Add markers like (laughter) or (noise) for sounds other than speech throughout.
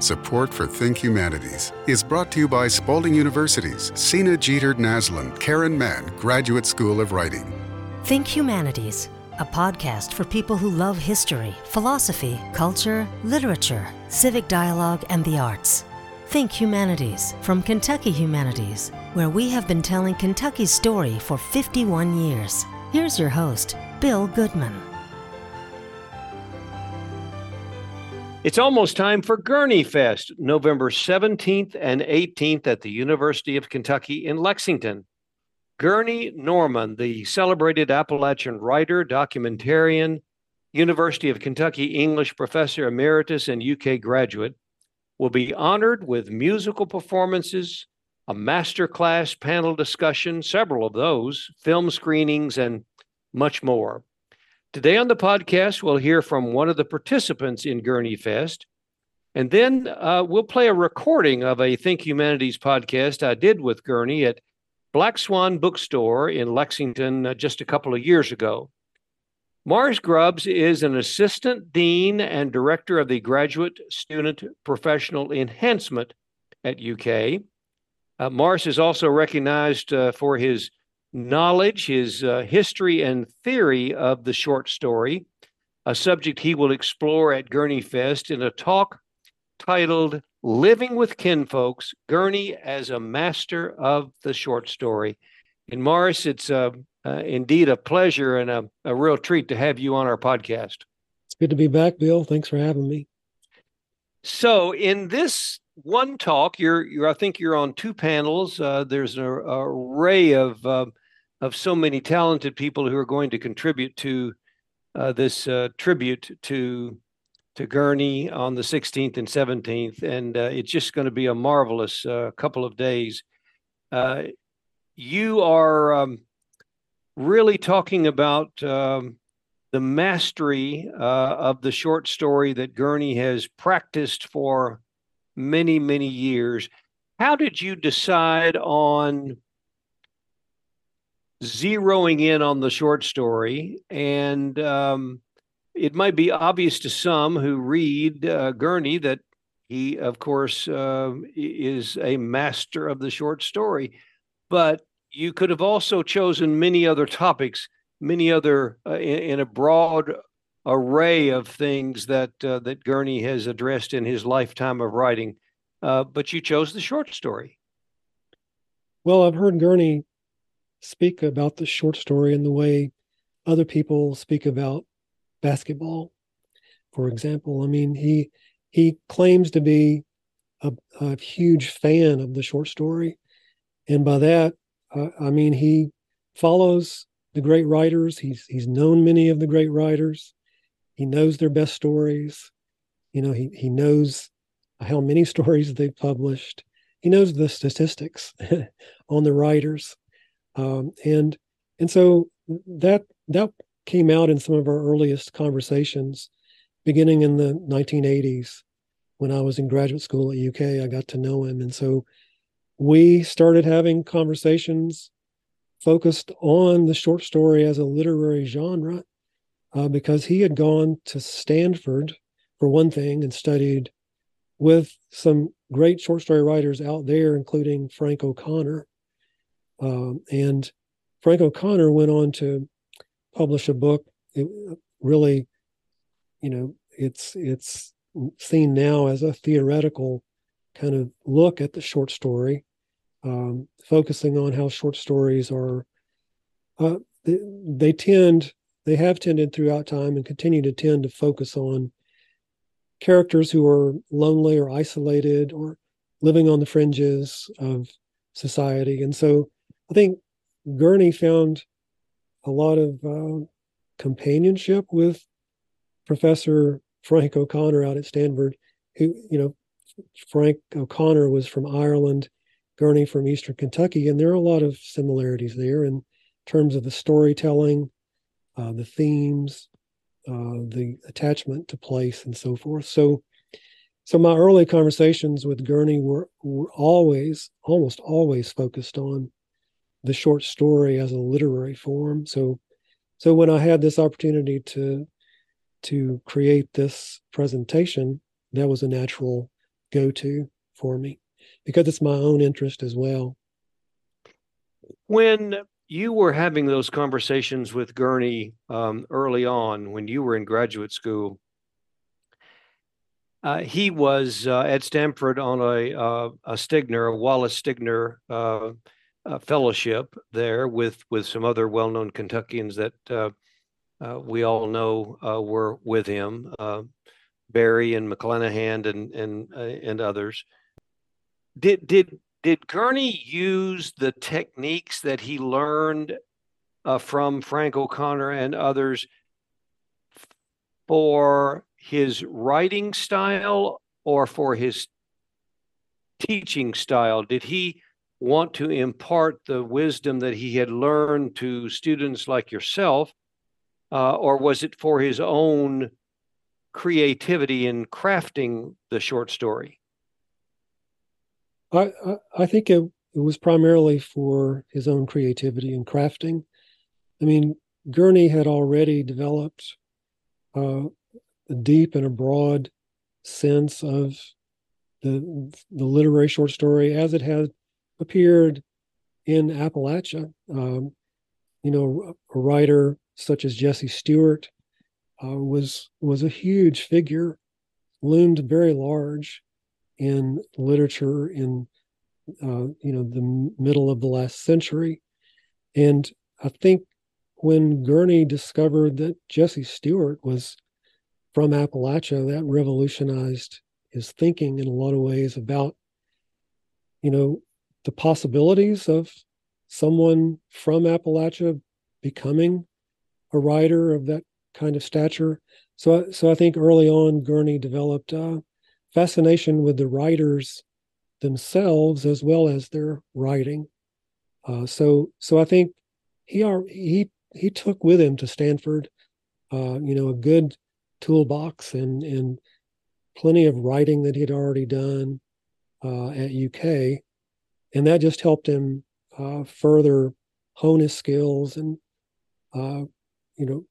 Support for Think Humanities is brought to you by Spalding University's Sena Jeter Naslund Karen Mann Graduate School of Writing. Think Humanities, a podcast for people who love history, philosophy, culture, literature, civic dialogue, and the arts. Think Humanities from Kentucky Humanities, where we have been telling Kentucky's story for 51 years. Here's your host, Bill Goodman. It's almost time for Gurney Fest, November 17th and 18th at the University of Kentucky in Lexington. Gurney Norman, the celebrated Appalachian writer, documentarian, University of Kentucky English professor emeritus, and UK graduate, will be honored with musical performances, a masterclass panel discussion, several of those, film screenings, and much more. Today on the podcast, we'll hear from one of the participants in Gurney Fest. And then uh, we'll play a recording of a Think Humanities podcast I did with Gurney at Black Swan Bookstore in Lexington uh, just a couple of years ago. Morris Grubbs is an assistant dean and director of the Graduate Student Professional Enhancement at UK. Uh, Morris is also recognized uh, for his knowledge, his uh, history and theory of the short story, a subject he will explore at Gurney Fest in a talk titled Living with Kinfolks Gurney as a Master of the Short Story. And Morris, it's uh, uh, indeed a pleasure and a, a real treat to have you on our podcast. It's good to be back, Bill. Thanks for having me. So, in this one talk, you're, you're I think you're on two panels. Uh, there's an array of uh, of so many talented people who are going to contribute to uh, this uh, tribute to to Gurney on the 16th and 17th, and uh, it's just going to be a marvelous uh, couple of days. Uh, you are um, really talking about um, the mastery uh, of the short story that Gurney has practiced for many, many years. How did you decide on zeroing in on the short story, and um, it might be obvious to some who read uh, Gurney that he, of course, uh, is a master of the short story. But you could have also chosen many other topics, many other uh, in, in, a broad array of things that uh, that Gurney has addressed in his lifetime of writing. Uh, but you chose the short story. Well, I've heard Gurney speak about the short story in the way other people speak about basketball. For example i mean he he claims to be a, a huge fan of the short story. And by that uh, i mean he follows the great writers. He's he's known many of the great writers. He knows their best stories. You know he he knows how many (laughs) stories they've published. He knows the statistics (laughs) on the writers um, and and so that that came out in some of our earliest conversations, beginning in the 1980s when I was in graduate school at UK. I got to know him, and so we started having conversations focused on the short story as a literary genre uh, because he had gone to Stanford for one thing and studied with some great short story writers out there, including Frank O'Connor. Um, and Frank O'Connor went on to publish a book. It really, you know, it's it's seen now as a theoretical kind of look at the short story, um, focusing on how short stories are. Uh, they, they tend, they have tended throughout time and continue to tend to focus on characters who are lonely or isolated or living on the fringes of society. And so I think Gurney found a lot of uh, companionship with Professor Frank O'Connor out at Stanford, who, you know, Frank O'Connor was from Ireland, Gurney from Eastern Kentucky, and there are a lot of similarities there in terms of the storytelling, uh, the themes, uh, the attachment to place, and so forth. So, so my early conversations with Gurney were, were always, almost always focused on the short story as a literary form. So, so when I had this opportunity to to create this presentation, that was a natural go to for me because it's my own interest as well. When you were having those conversations with Gurney um, early on, when you were in graduate school, uh, he was uh, at Stanford on a, uh, a Stegner, a Wallace Stegner uh, uh, fellowship there with with some other well-known Kentuckians that uh, we all know were with him, Berry and McClanahan and and and others. Did did did Gurney use the techniques that he learned from Frank O'Connor and others for his writing style or for his teaching style? Did he want to impart the wisdom that he had learned to students like yourself, uh, or was it for his own creativity in crafting the short story? I, I, I think it, it was primarily for his own creativity in crafting. I mean, Gurney had already developed uh, a deep and a broad sense of the the literary short story as it had appeared in Appalachia. Um, you know, a writer such as Jesse Stuart uh, was was a huge figure, loomed very large in literature in uh, you know the middle of the last century, and I think when Gurney discovered that Jesse Stuart was from Appalachia, that revolutionized his thinking in a lot of ways about, you know, the possibilities of someone from Appalachia becoming a writer of that kind of stature. So, so I think early on, Gurney developed a fascination with the writers themselves as well as their writing. Uh, so, so I think he he he took with him to Stanford, uh, you know, a good toolbox and and plenty of writing that he'd already done uh, at UK, and that just helped him uh, further hone his skills and uh, you know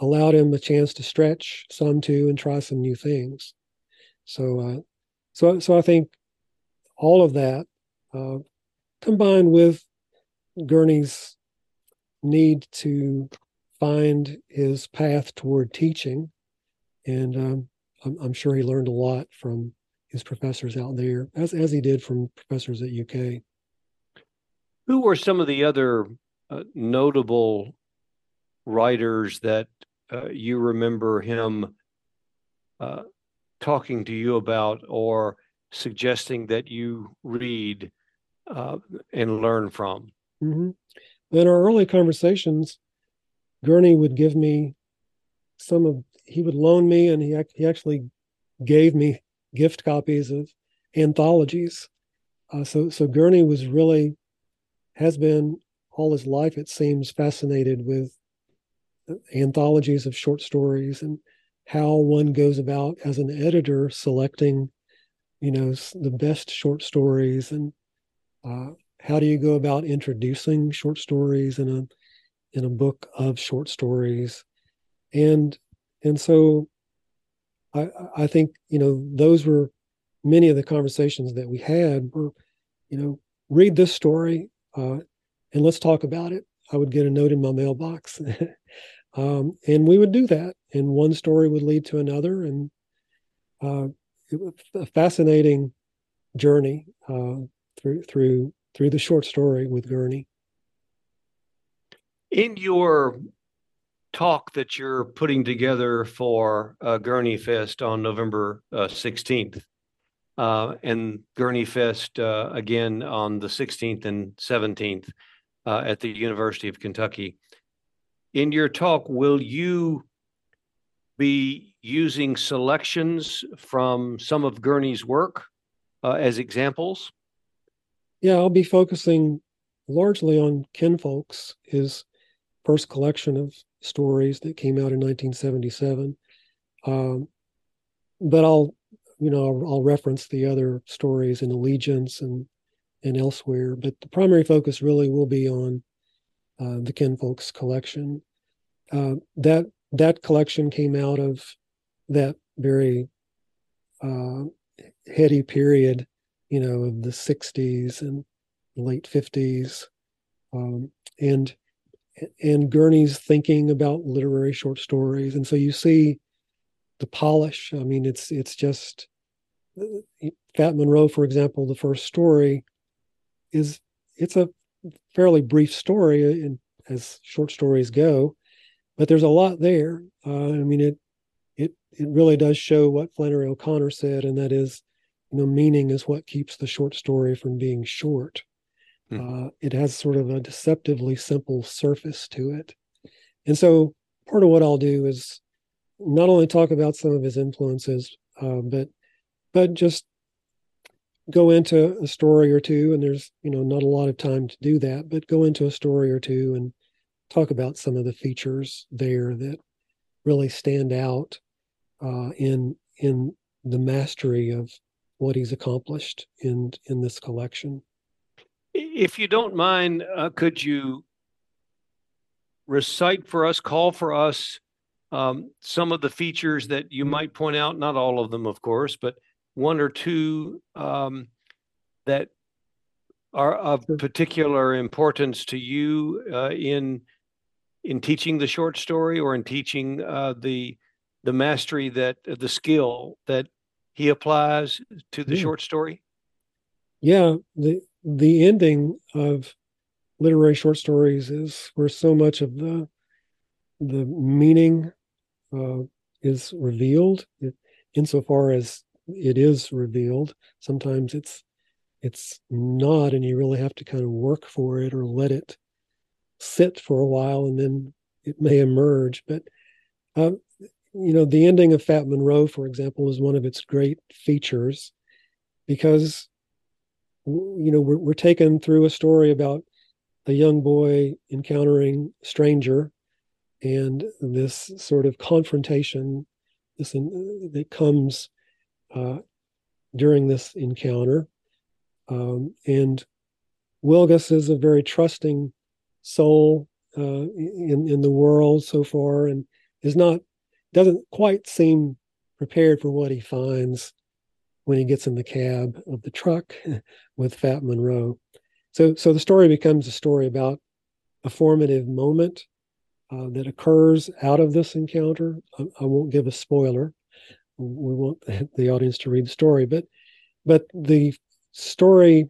allowed him a chance to stretch some too and try some new things. So uh, so so I think all of that uh, combined with Gurney's need to find his path toward teaching. And um, I'm, I'm, sure he learned a lot from his professors out there, as, as he did from professors at UK. Who were some of the other uh, notable writers that uh, you remember him uh, talking to you about or suggesting that you read uh, and learn from? Mm-hmm. In our early conversations, Gurney would give me some of he would loan me and he he actually gave me gift copies of anthologies. Uh, so so Gurney was really has been all his life it seems fascinated with anthologies of short stories and how one goes about as an editor selecting you know the best short stories and uh, how do you go about introducing short stories in a in a book of short stories and and so i i think you know those were many of the conversations that we had were you know read this story uh, and let's talk about it i would get a note in my mailbox (laughs) um, and we would do that and one story would lead to another and uh, it was a fascinating journey uh, through through through the short story with Gurney. In your talk that you're putting together for uh, Gurney Fest on November uh, 16th, uh, and Gurney Fest uh, again on the 16th and 17th uh, at the University of Kentucky. In your talk, will you be using selections from some of Gurney's work uh, as examples? Yeah, I'll be focusing largely on Kinfolks, his first collection of stories that came out in 1977. Um, but I'll, you know, I'll, I'll, reference the other stories in Allegiance and and elsewhere. But the primary focus really will be on uh, the Kinfolks collection. Uh, that that collection came out of that very uh, heady period, you know, of the 60s and late 50s. Um, and and Gurney's thinking about literary short stories. And so you see the polish. I mean, it's it's just Fat Monroe, for example, the first story is it's a fairly brief story in, as short stories go, but there's a lot there. Uh, I mean, it it it really does show what Flannery O'Connor said, and that is, you know, meaning is what keeps the short story from being short. Hmm. Uh, it has sort of a deceptively simple surface to it, and so part of what I'll do is not only talk about some of his influences, uh, but but just go into a story or two and there's you know not a lot of time to do that but go into a story or two and talk about some of the features there that really stand out uh, in in the mastery of what he's accomplished in in this collection. If you don't mind, uh, could you recite for us, call for us um, some of the features that you might point out? Not all of them, of course, but one or two um, that are of particular importance to you uh, in in teaching the short story or in teaching uh, the the mastery that uh, the skill that he applies to the yeah. short story? Yeah, the the ending of literary short stories is where so much of the the meaning uh, is revealed, it, insofar as it is revealed. Sometimes it's it's not, and you really have to kind of work for it or let it sit for a while, and then it may emerge. But uh, you know, the ending of Fat Monroe, for example, is one of its great features because you know we're, we're taken through a story about a young boy encountering a stranger and this sort of confrontation this in, that comes uh, during this encounter. Um, and Wilgus is a very trusting soul uh, in in the world so far and is not doesn't quite seem prepared for what he finds when he gets in the cab of the truck (laughs) with Fat Monroe. So, so the story becomes a story about a formative moment uh, that occurs out of this encounter. I, I, won't give a spoiler. We want (laughs) the audience to read the story, but but the story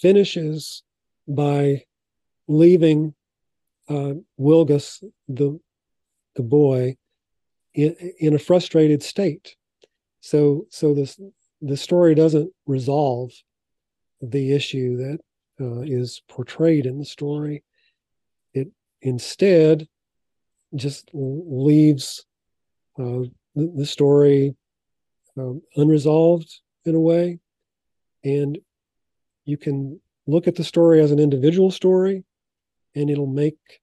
finishes by leaving uh, Wilgus, the the boy, in, in a frustrated state. So so this the story doesn't resolve the issue that uh, is portrayed in the story. It instead just leaves uh, the, the, story um, unresolved in a way, and you can look at the story as an individual story, and it'll make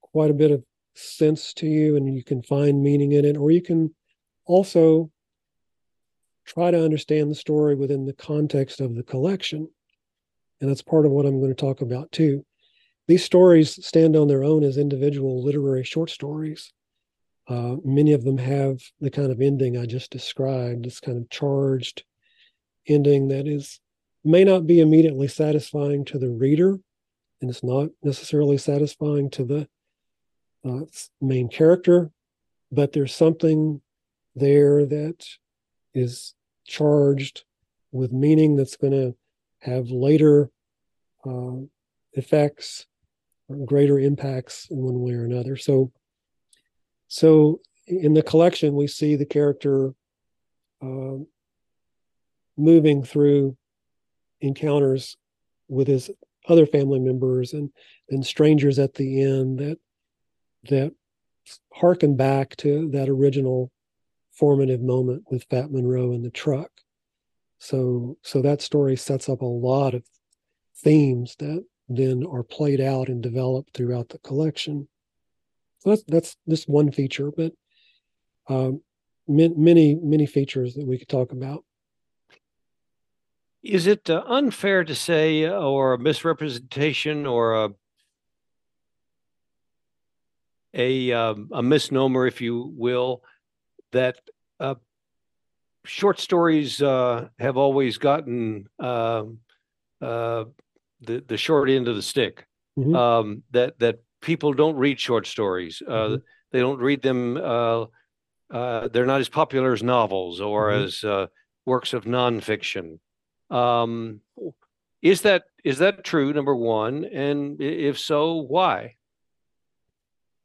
quite a bit of sense to you and you can find meaning in it, or you can also try to understand the story within the context of the collection. And that's part of what I'm going to talk about too. These stories stand on their own as individual literary short stories. Uh, many of them have the kind of ending I just described, this kind of charged ending that is may not be immediately satisfying to the reader, and it's not necessarily satisfying to the uh, main character, but there's something there that is charged with meaning that's going to have later uh, effects greater impacts in one way or another. So so in the collection we see the character uh, moving through encounters with his other family members and and strangers at the end that that harken back to that original formative moment with Fat Monroe in the truck. So so that story sets up a lot of themes that then are played out and developed throughout the collection. So that's that's just one feature, but um, many many features that we could talk about. Is it uh, unfair to say, or a misrepresentation, or a a um, a misnomer, if you will, that uh, short stories uh, have always gotten um, uh, the the short end of the stick. Mm-hmm. Um, that that people don't read short stories. Uh, mm-hmm. They don't read them. Uh, uh, they're not as popular as novels or mm-hmm. as uh, works of nonfiction. Um, is that is that true? Number one, and if so, why?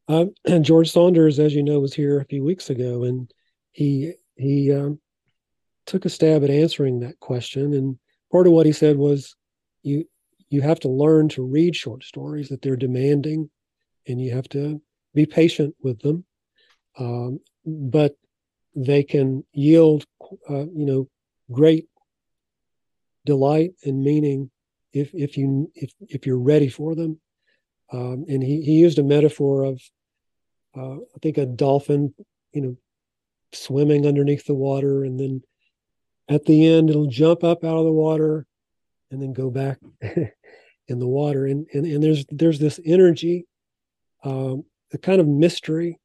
Um, and (clears throat) George Saunders, as you know, was here a few weeks ago, and he he um, took a stab at answering that question. And part of what he said was, you you have to learn to read short stories that they're demanding, and you have to be patient with them. Um, but they can yield, uh, you know, great delight and meaning if if you if if you're ready for them. Um, and he he used a metaphor of, uh, I think a dolphin, you know, swimming underneath the water, and then at the end it'll jump up out of the water, and then go back (laughs) in the water. And and and there's there's this energy, um, a kind of mystery,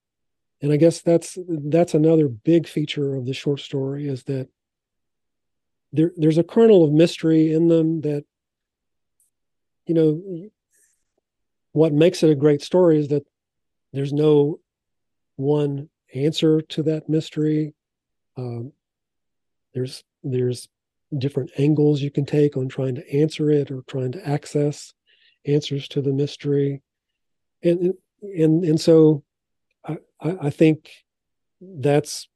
and I guess that's that's another big feature of the short story is that there there's a kernel of mystery in them that you know what makes it a great story is that there's no one answer to that mystery um, there's there's different angles you can take on trying to answer it or trying to access answers to the mystery and and and so i i think that's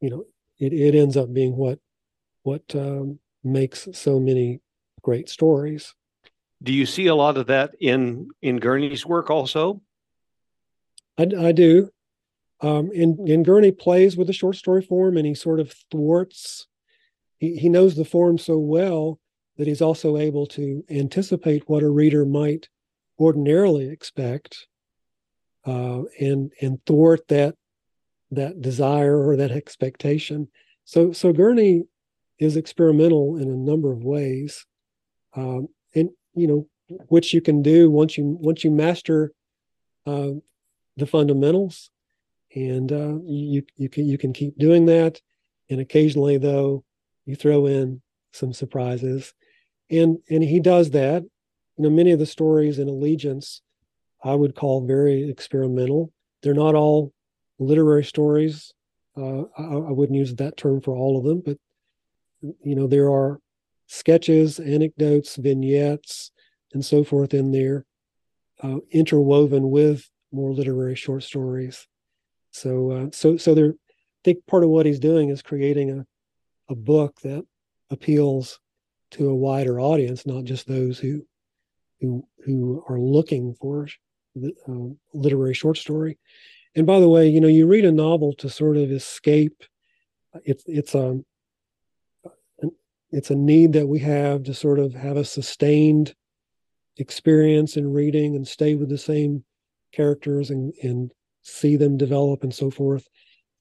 you know it, it ends up being what what um, makes so many great stories. Do you see a lot of that in in Gurney's work also? I, I do. Um, and, and Gurney plays with the short story form and he sort of thwarts, he, he knows the form so well that he's also able to anticipate what a reader might ordinarily expect uh, and and thwart that that desire or that expectation. So so Gurney is experimental in a number of ways, um, and you know which you can do once you once you master uh, the fundamentals, and uh, you you can you can keep doing that, and occasionally though you throw in some surprises, and and he does that. You know, many of the stories in Allegiance I would call very experimental. They're not all literary stories. Uh, I, I, wouldn't use that term for all of them, but you know, there are sketches, anecdotes, vignettes, and so forth in there, uh, interwoven with more literary short stories. So, uh, so, so there. I think part of what he's doing is creating a, a book that appeals to a wider audience, not just those who, who, who are looking for the, uh, literary short story. And by the way, you know, you read a novel to sort of escape. It's it's a it's a need that we have to sort of have a sustained experience in reading and stay with the same characters and, and see them develop and so forth.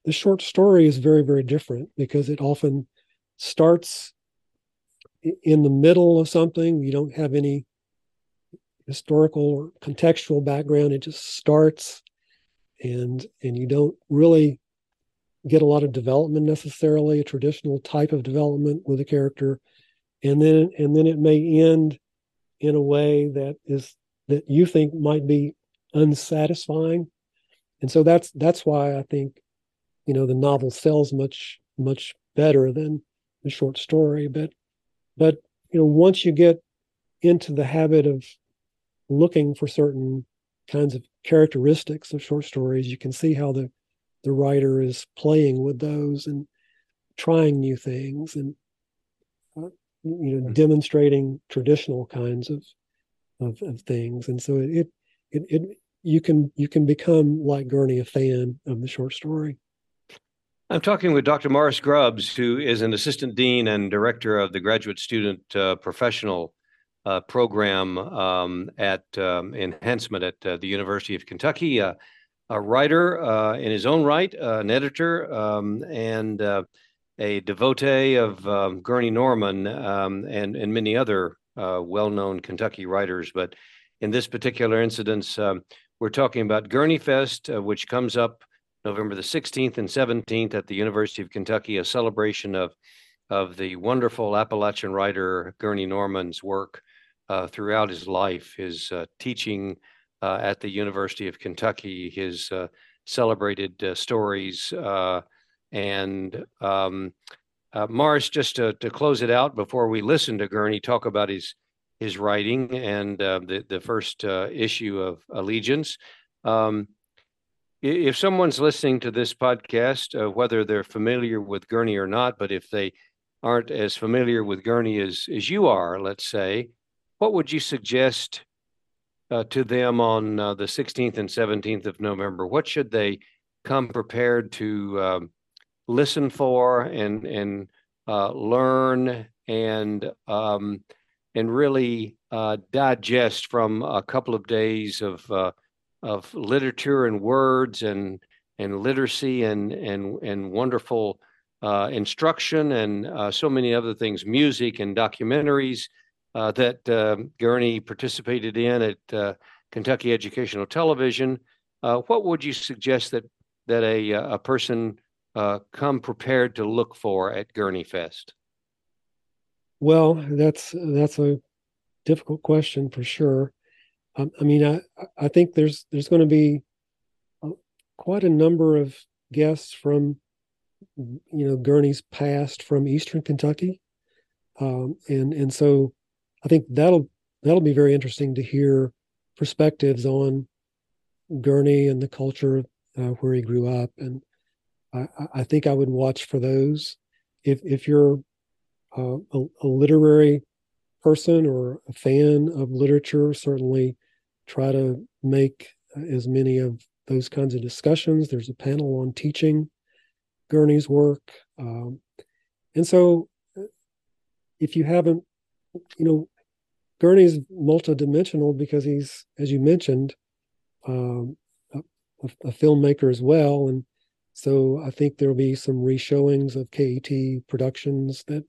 The short story is very, very different because it often starts in the middle of something. You don't have any historical or contextual background. It just starts and and you don't really get a lot of development necessarily, a traditional type of development with a character, and then and then it may end in a way that is that you think might be unsatisfying, and so that's that's why I think you know the novel sells much much better than the short story. But but you know once you get into the habit of looking for certain kinds of characteristics of short stories, you can see how the the writer is playing with those and trying new things and uh, you know hmm. demonstrating traditional kinds of, of of, things and so it, it it you can you can become like Gurney a fan of the short story. I'm talking with Dr. Morris Grubbs, who is an assistant dean and director of the graduate student uh, professional uh, program um, at um, enhancement at uh, the University of Kentucky. Uh, a writer uh, in his own right, uh, an editor, um, and a devotee of um, Gurney Norman um, and, and many other uh, well known Kentucky writers. But in this particular incident, um, we're talking about Gurney Fest, uh, which comes up November the 16th and 17th at the University of Kentucky, a celebration of, of the wonderful Appalachian writer Gurney Norman's work uh, throughout his life, his uh, teaching uh, at the University of Kentucky, his uh, celebrated uh, stories. And um, Morris, just to, to close it out before we listen to Gurney talk about his his writing and the, the first issue of Allegiance. Um, if someone's listening to this podcast, uh, whether they're familiar with Gurney or not, but if they aren't as familiar with Gurney as, as you are, let's say, what would you suggest uh, to them on uh, the 16th and 17th of November? What should they come prepared to um, listen for and and uh, learn and um, and really uh, digest from a couple of days of uh, of literature and words and and literacy and and and wonderful uh, instruction and uh, so many other things, music and documentaries uh, that uh, Gurney participated in at uh, Kentucky Educational Television. What would you suggest that that a a person come prepared to look for at Gurney Fest? Well, that's that's a difficult question for sure. Um, I mean, I I think there's there's going to be a, quite a number of guests from you know Gurney's past from Eastern Kentucky, um, and and so I think that'll that'll be very interesting to hear perspectives on Gurney and the culture uh, where he grew up, and I, I think I would watch for those. If if you're uh, a, a literary person or a fan of literature, certainly try to make as many of those kinds of discussions. There's a panel on teaching Gurney's work. Um, and so, if you haven't, you know, Gurney's multidimensional because he's, as you mentioned, um, a, a, filmmaker as well. And so I think there'll be some reshowings of KET productions that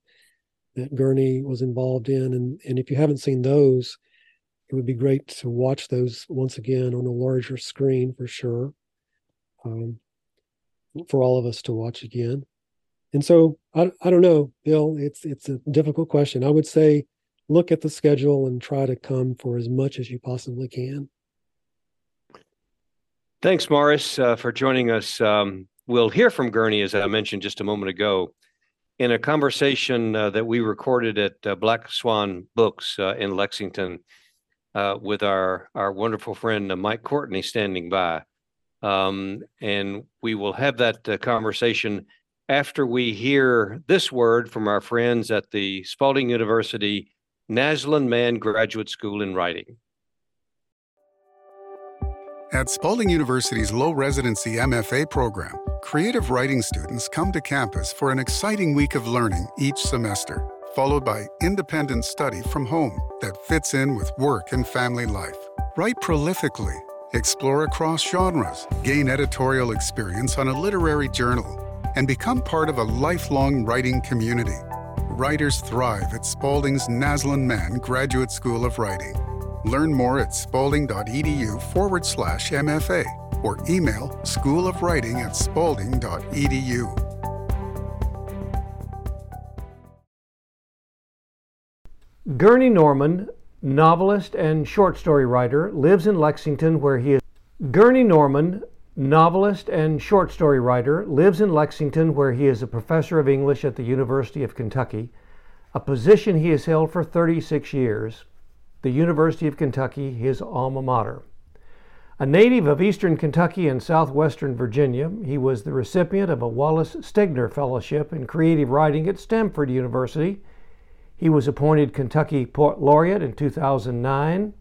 that Gurney was involved in. And, and if you haven't seen those, it would be great to watch those once again on a larger screen for sure. Um, for all of us to watch again. And so I, I don't know, Bill, it's it's a difficult question. I would say look at the schedule and try to come for as much as you possibly can. Thanks, Morris, uh, for joining us. Um, we'll hear from Gurney, as I mentioned just a moment ago, in a conversation uh, that we recorded at uh, Black Swan Books uh, in Lexington uh, with our our wonderful friend uh, Mike Courtney standing by, um, and we will have that uh, conversation after we hear this word from our friends at the Spalding University Naslund Mann Graduate School in Writing. At Spalding University's low residency MFA program, creative writing students come to campus for an exciting week of learning each semester followed by independent study from home that fits in with work and family life. Write prolifically, explore across genres, gain editorial experience on a literary journal, and become part of a lifelong writing community. Writers thrive at Spalding's Naslund Mann Graduate School of Writing. Learn more at spalding.edu forward slash MFA or email schoolofwriting at spalding.edu. Gurney Norman, novelist and short story writer, lives in Lexington where he is Gurney Norman, novelist and short story writer, lives in Lexington where he is a professor of English at the University of Kentucky, a position he has held for 36 years. The University of Kentucky, his alma mater. A native of eastern Kentucky and southwestern Virginia, he was the recipient of a Wallace Stegner Fellowship in Creative Writing at Stanford University he was appointed Kentucky Poet Laureate in 2009.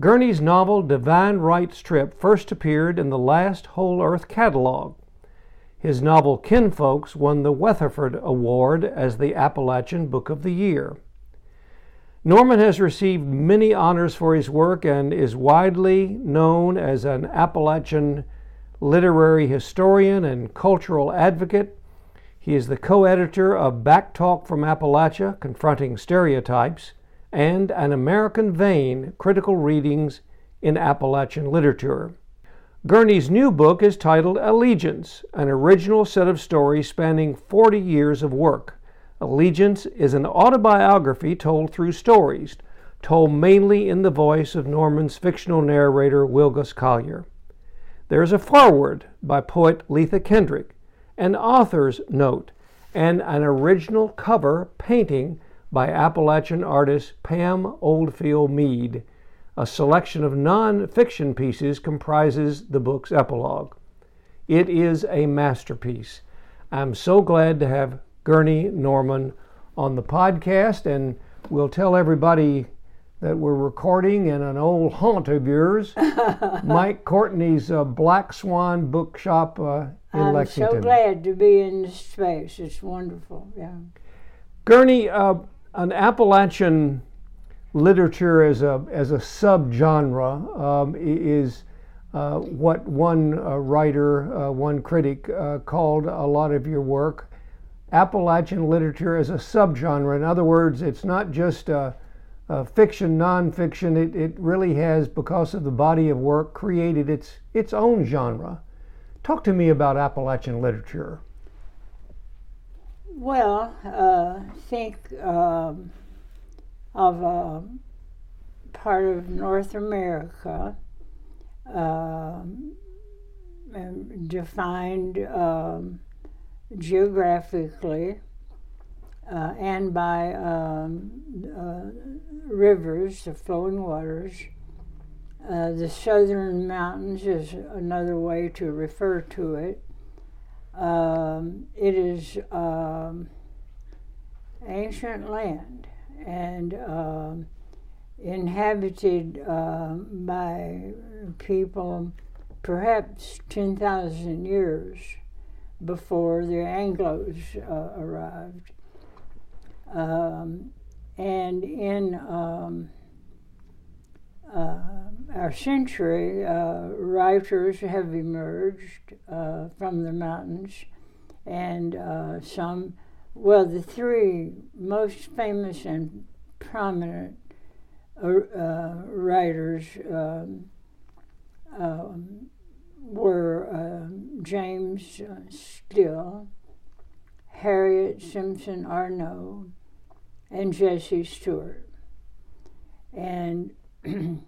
Gurney's novel Divine Right's Trip first appeared in the Last Whole Earth catalog. His novel Kinfolks won the Weatherford Award as the Appalachian Book of the Year. Norman has received many honors for his work and is widely known as an Appalachian literary historian and cultural advocate he is the co editor of Back Talk from Appalachia Confronting Stereotypes and An American Vein Critical Readings in Appalachian Literature. Gurney's new book is titled Allegiance, an original set of stories spanning 40 years of work. Allegiance is an autobiography told through stories, told mainly in the voice of Norman's fictional narrator Wilgus Collier. There is a foreword by poet Leatha Kendrick, an author's note, and an original cover painting by Appalachian artist Pam Oldfield Meade. A selection of non-fiction pieces comprises the book's epilogue. It is a masterpiece. I'm so glad to have Gurney Norman on the podcast, and we'll tell everybody that we're recording in an old haunt of yours, (laughs) Mike Courtney's uh, Black Swan Bookshop uh, in Lexington. I'm so glad to be in this space. It's wonderful. Yeah. Gurney, uh, an Appalachian literature as a as a subgenre um, is uh, what one uh, writer, uh, one critic uh, called a lot of your work. Appalachian literature as a subgenre. In other words, it's not just uh, uh, fiction, nonfiction. It, it really has, because of the body of work, created its its own genre. Talk to me about Appalachian literature. Well, uh, think um, of a part of North America um, defined um, geographically uh, and by um, uh, rivers, the flowing waters. Uh, the southern mountains is another way to refer to it. Um, it is um, ancient land and um, inhabited uh, by people perhaps 10,000 years before the Anglos uh, arrived. Um, and in um, uh, our century, uh, writers have emerged uh, from the mountains, and uh, some, well, the three most famous and prominent uh, writers um, um, were um, James Still, Harriette Simpson Arnow, and Jesse Stuart. And (clears throat)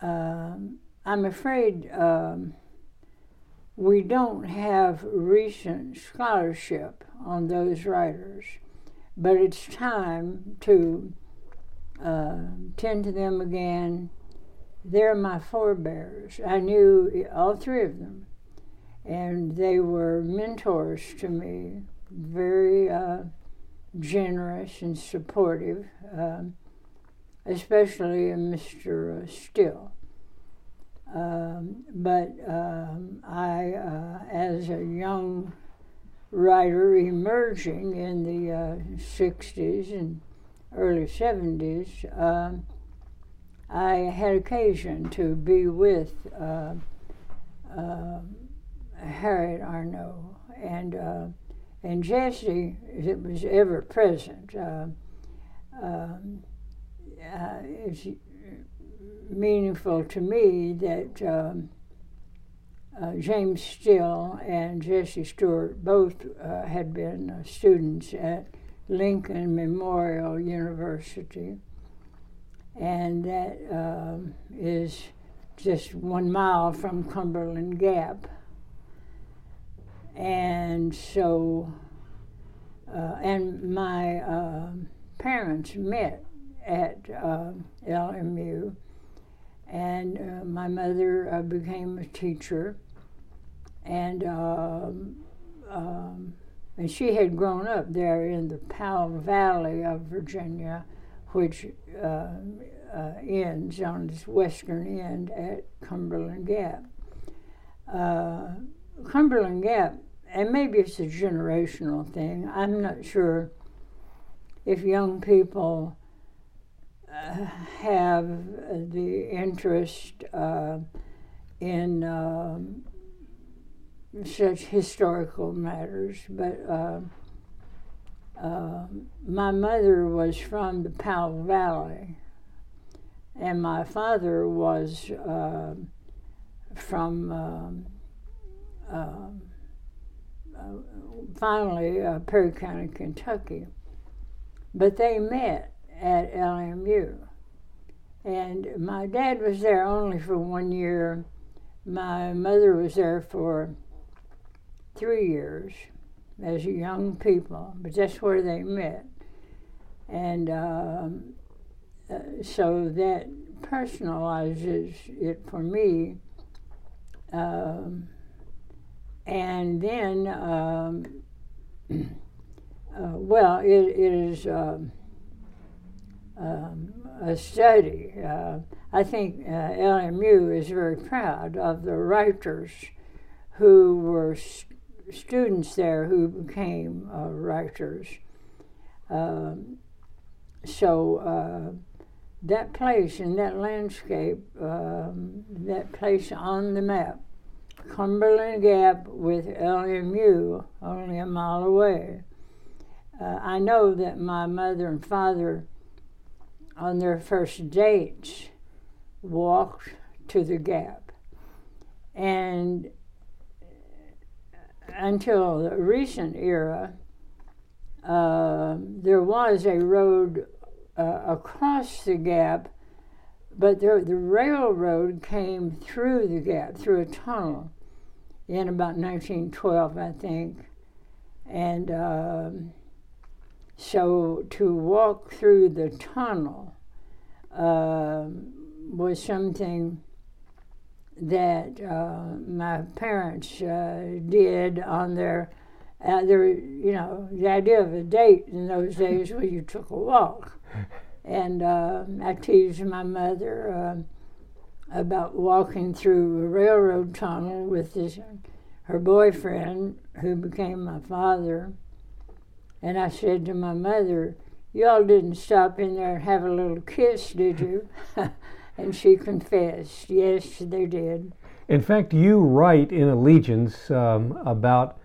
um, I'm afraid um, we don't have recent scholarship on those writers, but it's time to uh, tend to them again. They're my forebears. I knew all three of them, and they were mentors to me, very uh, generous and supportive. Um, especially Mr. Still. Um, but um, I, uh, as a young writer emerging in the uh, 60s and early 70s, um, I had occasion to be with uh, um, Harriette Arnow and uh, and Jesse. It was ever present. Uh, um, uh, it's meaningful to me that um, uh, James Still and Jesse Stuart both uh, had been uh, students at Lincoln Memorial University, and that um, is just one mile from Cumberland Gap. And so, uh, and my um, parents met at uh, LMU. And uh, my mother uh, became a teacher, and um, um, and she had grown up there in the Powell Valley of Virginia, which uh, uh, ends on its western end at Cumberland Gap. Uh, Cumberland Gap, and maybe it's a generational thing. I'm not sure if young people have the interest uh, in um, such historical matters, but uh, uh, my mother was from the Powell Valley, and my father was uh, from um, um, uh, finally uh, Perry County, Kentucky. But they met at LMU. And my dad was there only for one year. My mother was there for three years as young people, but that's where they met. And um, uh, so that personalizes it for me. Um, and then, um, (clears throat) uh, well, it, it is um, um a study. Uh, I think uh, LMU is very proud of the writers who were students there who became uh, writers. Um, so uh, that place and that landscape, um, that place on the map, Cumberland Gap with LMU only a mile away. Uh, I know that my mother and father, on their first dates, walked to the gap. And until the recent era, uh, there was a road uh, across the gap, but there, the railroad came through the gap, through a tunnel, in about 1912, I think. And um, so to walk through the tunnel uh, was something that uh, my parents uh, did on their, uh, their, you know, the idea of a date in those days was you took a walk. And uh, I teased my mother uh, about walking through a railroad tunnel with this, her boyfriend, who became my father. And I said to my mother, Y'all didn't stop in there and have a little kiss, did you? (laughs) and she confessed, yes, they did. In fact, you write in Allegiance um, about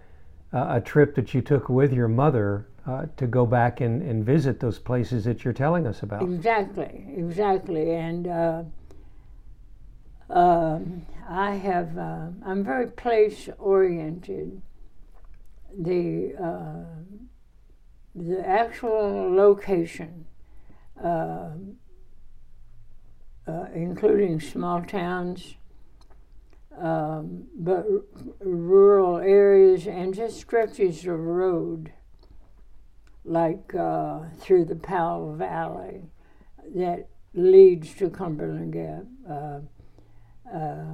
uh, a trip that you took with your mother uh, to go back and, and visit those places that you're telling us about. Exactly, exactly. And uh, uh, I have, uh, I'm very place oriented. The, uh, the actual location, uh, including small towns, um, but r- rural areas and just stretches of road like uh, through the Powell Valley that leads to Cumberland Gap. Uh, uh,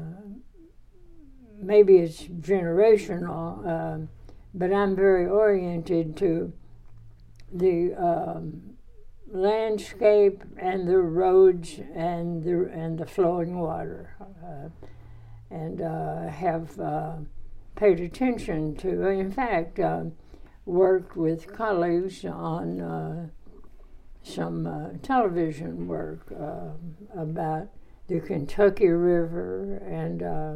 maybe it's generational, um, but I'm very oriented to the um, landscape and the roads and the and the flowing water, uh, and uh, have uh, paid attention to. In fact. Um, worked with colleagues on uh, some uh, television work uh, about the Kentucky River and uh,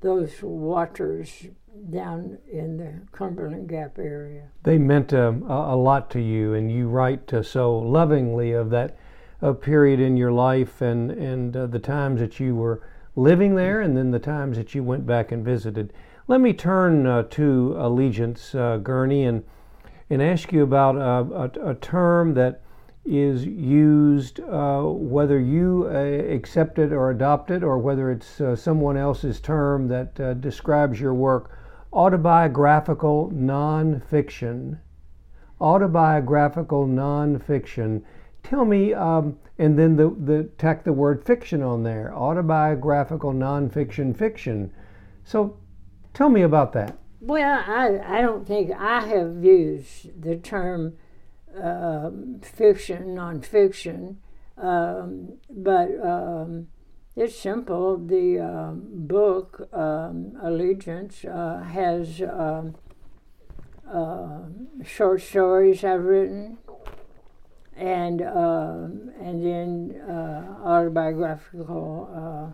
those waters down in the Cumberland Gap area. They meant um, a, a, lot to you, and you write uh, so lovingly of that uh, period in your life and, and the times that you were living there and then the times that you went back and visited. Let me turn uh, to Allegiance, uh, Gurney, and, and ask you about uh, a, a, term that is used, uh, whether you uh, accept it or adopt it, or whether it's uh, someone else's term that describes your work autobiographical nonfiction. Autobiographical nonfiction. Tell me, um, and then the, the tack the word fiction on there autobiographical nonfiction fiction. So Tell me about that. Well, I, I don't think I have used the term uh, fiction, nonfiction, um, but um, it's simple. The um, book, um, Allegiance, uh, has um, uh, short stories I've written, and um, and then uh, autobiographical uh,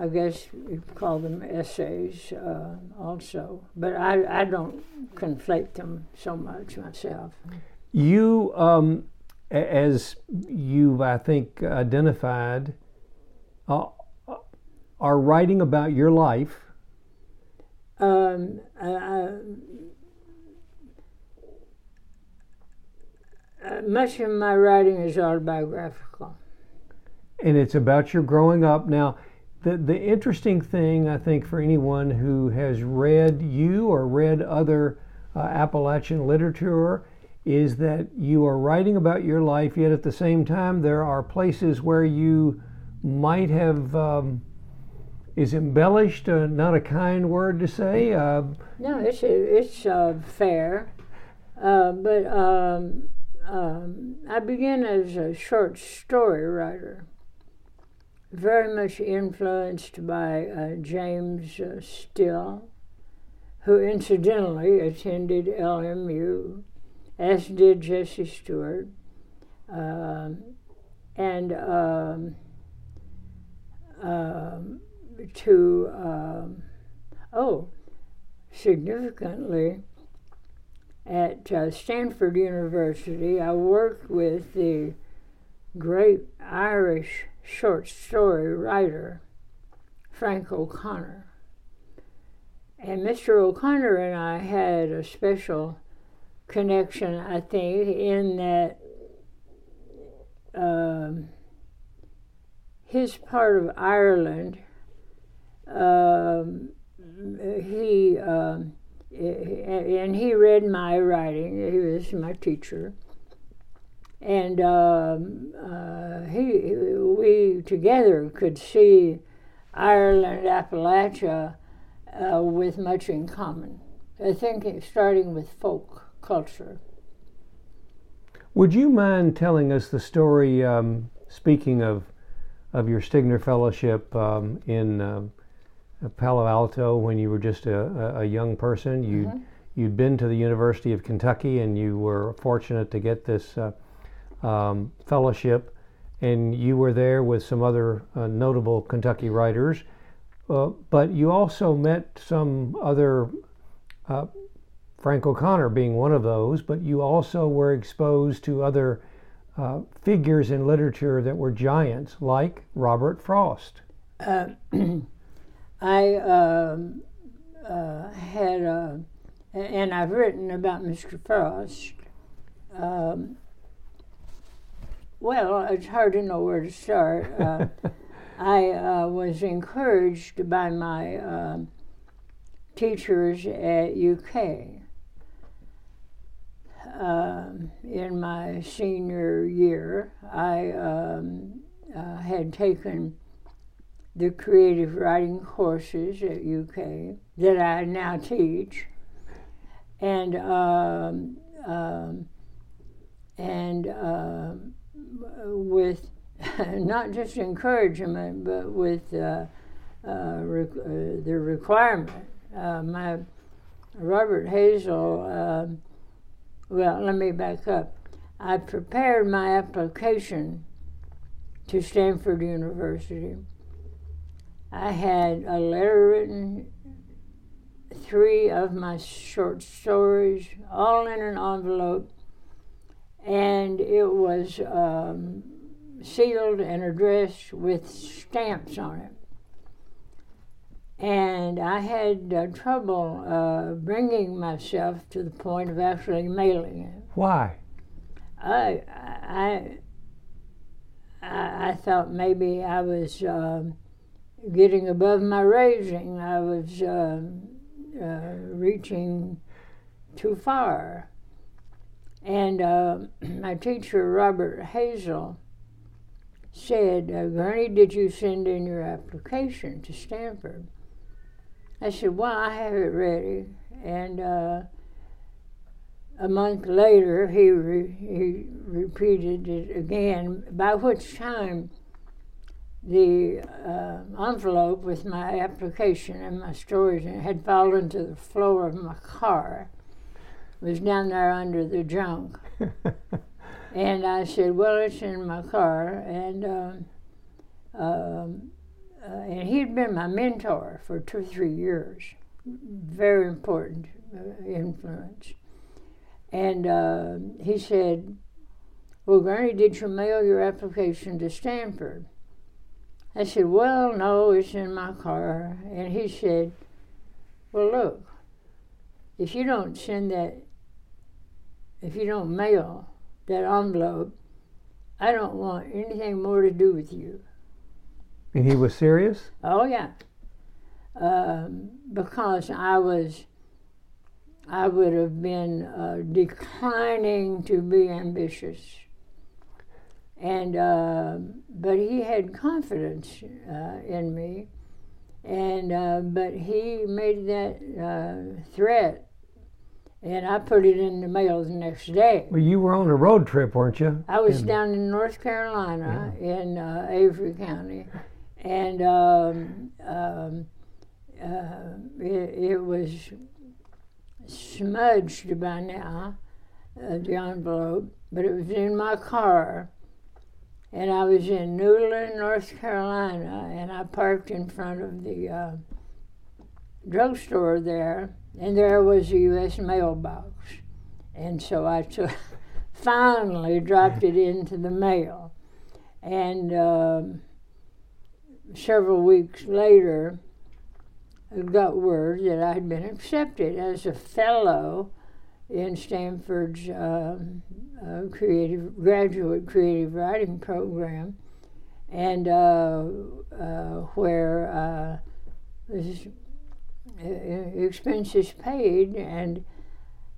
I guess you call them essays uh, also, but I, I don't conflate them so much myself. You, um, as you've, I think, identified, uh, are writing about your life. Um, uh, uh, much of my writing is autobiographical. And it's about your growing up. Now, the, the interesting thing, I think, for anyone who has read you or read other uh, Appalachian literature is that you are writing about your life, yet at the same time, there are places where you might have. Um, is embellished uh, not a kind word to say? Uh, no, it's it's uh, fair, uh, but um, um, I began as a short story writer, very much influenced by uh, James uh, Still, who incidentally attended LMU, as did Jesse Stuart, um, and. Um, to, um, oh, significantly, at uh, Stanford University, I worked with the great Irish short story writer, Frank O'Connor. And Mr. O'Connor and I had a special connection, I think, in that um, his part of Ireland um, he um, and he read my writing. He was my teacher, and um, uh, he we together could see Ireland, Appalachia, uh, with much in common. I think starting with folk culture. Would you mind telling us the story? Um, speaking of of your Stegner Fellowship um, in uh, Palo Alto when you were just a, a young person. You mm-hmm. you'd been to the University of Kentucky and you were fortunate to get this uh, um, fellowship, and you were there with some other uh, notable Kentucky writers. Uh, but you also met some other, uh, Frank O'Connor being one of those. But you also were exposed to other uh, figures in literature that were giants, like Robert Frost. Uh, (clears throat) I um, uh, had, a, and I've written about Mr. Frost. Um, well, it's hard to know where to start. Uh, (laughs) I uh, was encouraged by my um, teachers at UK um, in my senior year. I um, uh, had taken the creative writing courses at UK that I now teach, and um, um, and uh, with (laughs) not just encouragement, but with uh, uh, rec- uh, the requirement. Uh, my Robert Hazel. Well, let me back up. I prepared my application to Stanford University I had a letter written, three of my short stories, all in an envelope, and it was um, sealed and addressed with stamps on it. And I had uh, trouble uh, bringing myself to the point of actually mailing it. Why? I, I, I, I thought maybe I was. Um, getting above my raising. I was uh, uh, reaching too far. And uh, (clears throat) my teacher, Robert Hazel, said, uh, Gurney, did you send in your application to Stanford? I said, Well, I have it ready. And uh, a month later, he, re- he repeated it again, by which time the uh, envelope with my application and my stories had fallen to the floor of my car. It was down there under the junk. (laughs) and I said, Well, it's in my car. And, um, um, uh, and he'd been my mentor for two or three years. Very important uh, influence. And uh, he said, Well, Gurney, did you mail your application to Stanford? I said, Well, no, it's in my car. And he said, Well, look, if you don't send that, if you don't mail that envelope, I don't want anything more to do with you. And he was serious? Oh, yeah. Um, because I was, I would have been uh, declining to be ambitious. And, uh, but he had confidence uh, in me. And, uh, but he made that uh, threat and I put it in the mail the next day. Well, you were on a road trip, weren't you? I was down in North Carolina yeah. in uh, Avery County, and um, um, uh, it, it, was smudged by now, uh, the envelope, but it was in my car. And I was in Newland, North Carolina, and I parked in front of the uh, drugstore there and there was a U.S. mailbox. And so I took, (laughs) finally dropped it into the mail. And um, several weeks later, I got word that I had been accepted as a fellow in Stanford's uh, uh, creative graduate creative writing program, and uh, uh where uh, this expenses paid, and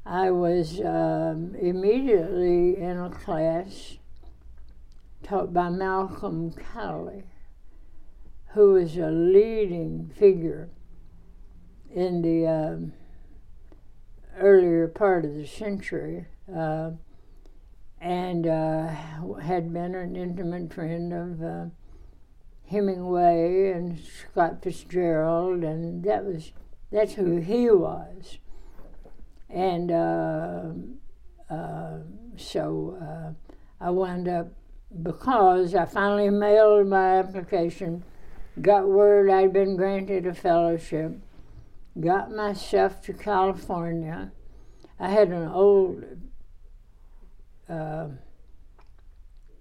I was um, immediately in a class taught by Malcolm Cowley, who was a leading figure in the um, earlier part of the century. Uh, and uh, had been an intimate friend of uh, Hemingway and Scott Fitzgerald, and that was that's who he was. And uh, uh, so uh, I wound up, because I finally mailed my application, got word I'd been granted a fellowship, got myself to California. I had an old uh,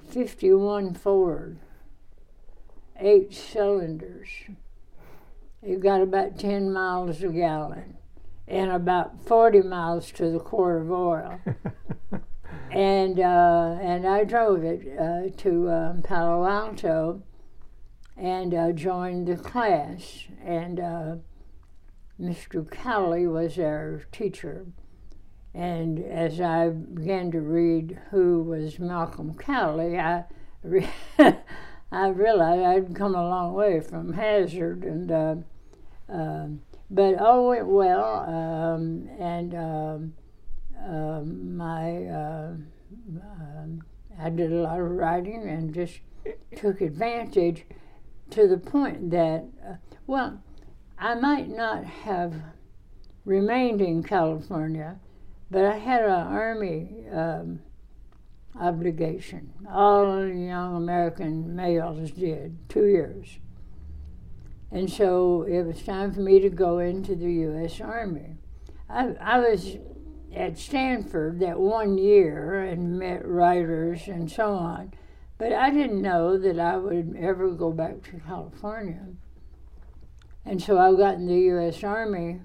51 Ford, eight cylinders you got about 10 miles a gallon and about 40 miles to the quart of oil. (laughs) and, uh, and I drove it uh, to um, Palo Alto and uh, joined the class. And uh, Mr. Cowley was our teacher. And as I began to read who was Malcolm Cowley, I re- (laughs) I realized I'd come a long way from Hazard, and uh, um, but all went well, um, and um, um my uh, um, I did a lot of writing and just took advantage to the point that, uh, well, I might not have remained in California, but I had an army um, obligation. All young American males did, two years. And so it was time for me to go into the U.S. Army. I, I was at Stanford that one year and met writers and so on, but I didn't know that I would ever go back to California. And so I got in the U.S. Army,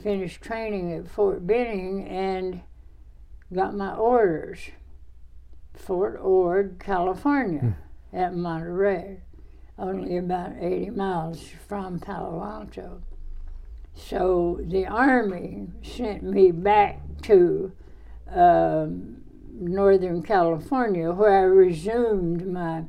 finished training at Fort Benning, and got my orders. Fort Ord, California, mm. at Monterey, only about 80 miles from Palo Alto. So the Army sent me back to um, Northern California, where I resumed my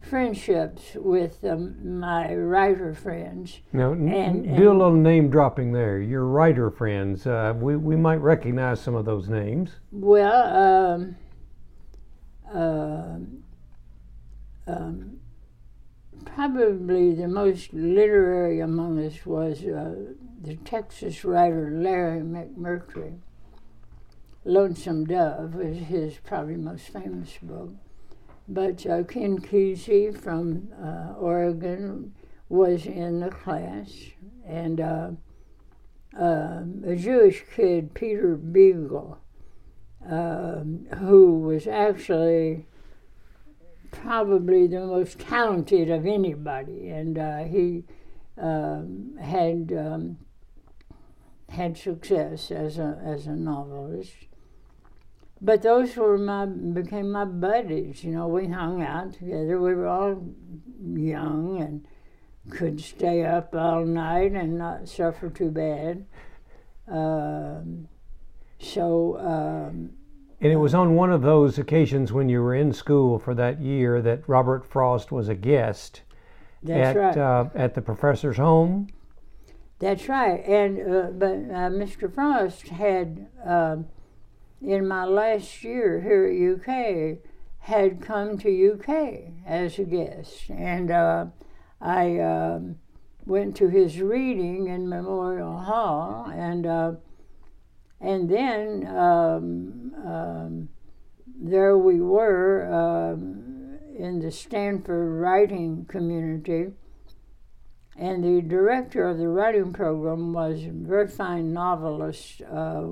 friendships with um, my writer friends. Now, and, and, do a little name dropping there. Your writer friends, uh, we, we might recognize some of those names. Well, um, uh, um, probably the most literary among us was uh, the Texas writer Larry McMurtry. Lonesome Dove was his probably most famous book. But uh, Ken Kesey from uh, Oregon was in the class, and uh, um, a Jewish kid, Peter Beagle, um, who was actually probably the most talented of anybody, and uh, he um, had um, had success as a as a novelist. But those were my became my buddies. You know, we hung out together. We were all young and could stay up all night and not suffer too bad. Um, so. Um, and it was on one of those occasions when you were in school for that year that Robert Frost was a guest at right. uh, at the professor's home. That's right. And uh, but uh, Mr. Frost had um, in my last year here at UK had come to UK as a guest, and uh, I um, went to his reading in Memorial Hall, and uh, and then um, um, there we were um, in the Stanford writing community. And the director of the writing program was a very fine novelist, uh,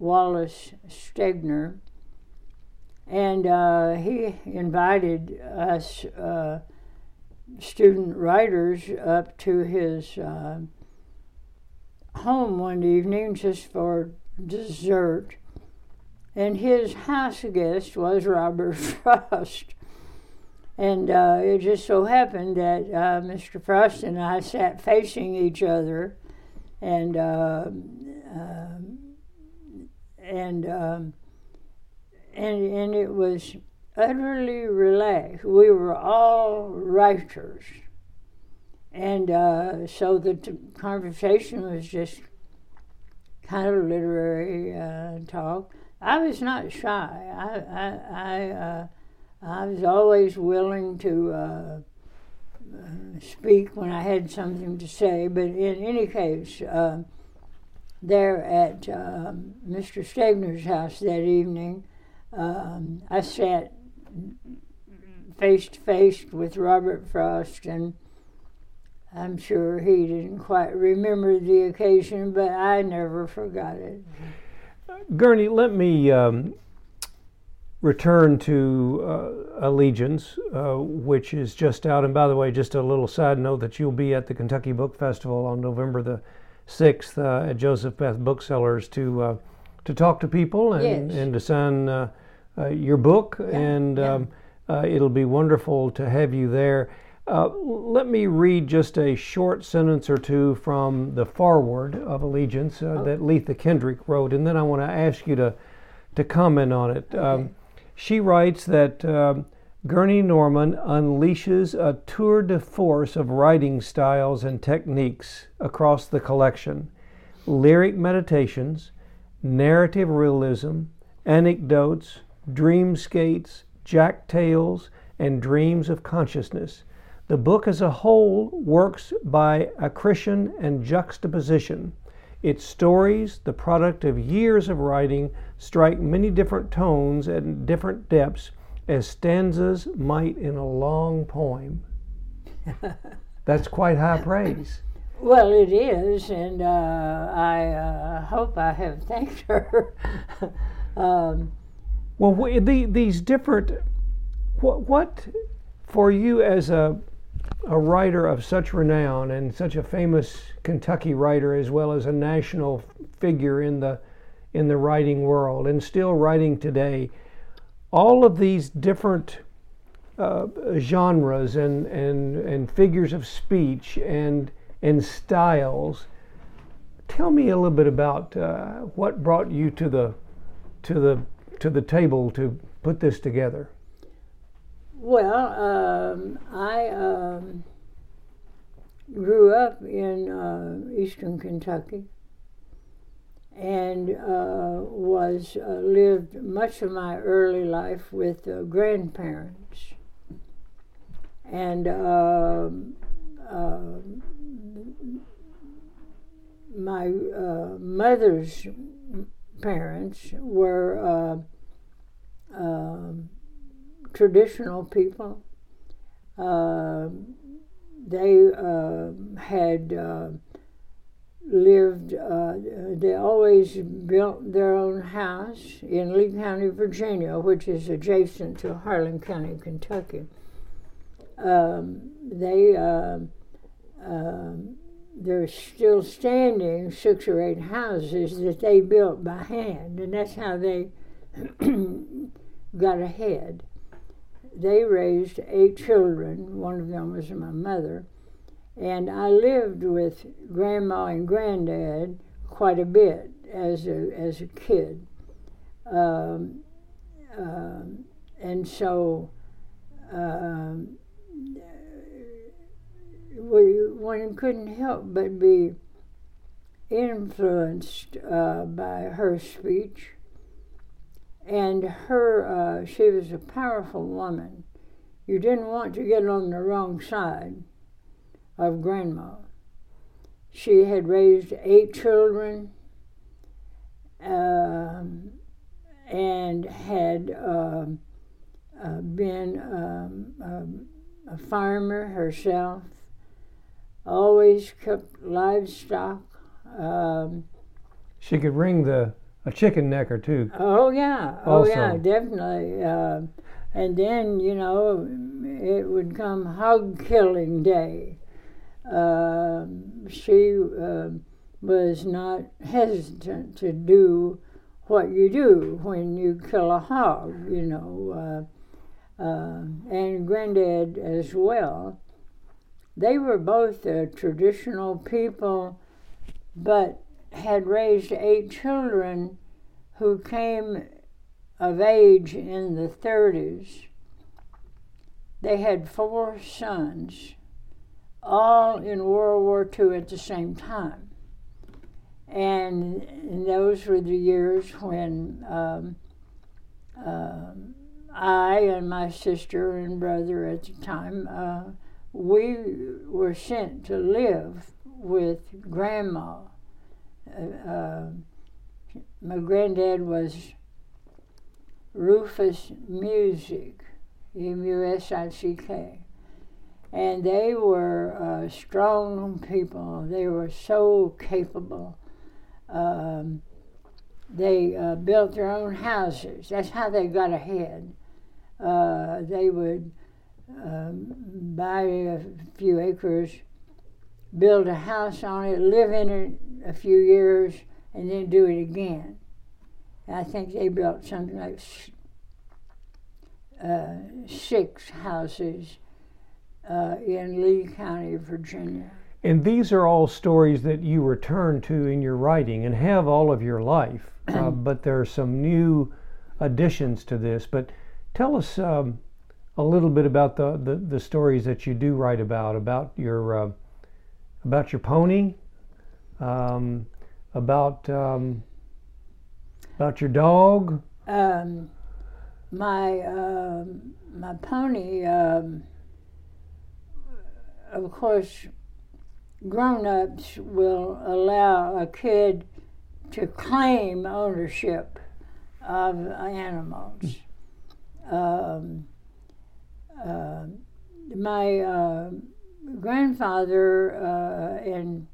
Wallace Stegner. And uh, he invited us uh, student writers up to his uh, home one evening just for dessert. And his house guest was Robert (laughs) Frost. And uh, it just so happened that uh, Mr. Frost and I sat facing each other, and uh, and um, and and it was utterly relaxed. We were all writers, and uh, so the conversation was just kind of literary uh, talk. I was not shy. I I. I uh, I was always willing to uh, uh, speak when I had something to say, but in any case, uh, there at um, Mr. Stegner's house that evening, um, I sat face to face with Robert Frost, and I'm sure he didn't quite remember the occasion, but I never forgot it. Gurney, let me um, return to uh, Allegiance, uh, which is just out. And by the way, just a little side note that you'll be at the Kentucky Book Festival on November the 6th uh, at Joseph Beth Booksellers to uh, to talk to people and, Yes. and to sign uh, uh, your book. and yeah. Um, it'll be wonderful to have you there. let me read just a short sentence or two from the foreword of Allegiance that Leatha Kendrick wrote, and then I want to ask you to to comment on it. Um, she writes that um, Gurney Norman unleashes a tour de force of writing styles and techniques across the collection lyric meditations, narrative realism, anecdotes, dreamscapes, jack tales, and dreams of consciousness. The book as a whole works by accretion and juxtaposition. Its stories, the product of years of writing, strike many different tones and different depths as stanzas might in a long poem. That's quite high praise. Well, it is, and uh, I uh, hope I have thanked her. (laughs) um, Well, the, these different, what, what for you as a, a writer of such renown and such a famous Kentucky writer, as well as a national figure in the in the writing world, and still writing today, all of these different uh, genres and, and and figures of speech and and styles. Tell me a little bit about uh, what brought you to the to the to the table to put this together. well, um, I um, grew up in uh, eastern Kentucky and uh, was uh, lived much of my early life with uh, grandparents. And um, um my uh, mother's parents were uh, um, traditional people. They had uh, lived, uh, they always built their own house in Lee County, Virginia, which is adjacent to Harlan County, Kentucky. Um, they, uh, uh, they're still standing six or eight houses that they built by hand, and that's how they (clears throat) got ahead. They raised eight children. One of them was my mother and I lived with grandma and granddad quite a bit as a, as a kid. Um, um, and so um, we, one couldn't help but be influenced uh, by her speech. And her, uh, she was a powerful woman. You didn't want to get on the wrong side of grandma. She had raised eight children um, and had uh, uh, been um, um, a farmer herself, always kept livestock. Um, she could wring the a chicken neck or two. Oh yeah, oh also. yeah, definitely. Uh, and then you know it would come hog killing day, uh, she uh, was not hesitant to do what you do when you kill a hog, you know, uh, uh and Granddad as well. They were both traditional people, but had raised eight children who came of age in the 30s. They had four sons all in World War II at the same time. And, those were the years when um, uh, I and my sister and brother at the time, uh, we were sent to live with grandma. Uh, uh my granddad was Rufus Musick M U S I C K and they were uh, strong people. They were so capable. Um, they uh, built their own houses. That's how they got ahead. Uh, they would um, buy a few acres, build a house on it, live in it a few years, and then do it again. I think they built something like uh, six houses uh, in Lee County, Virginia. And these are all stories that you return to in your writing and have all of your life, (clears throat) uh, but there are some new additions to this. But tell us um, a little bit about the, the, the, stories that you do write about, about your, uh, about your pony, um, about, um, about your dog. Um, my, um, my pony um, of course, grown ups will allow a kid to claim ownership of animals. Um, uh, my uh, grandfather uh, and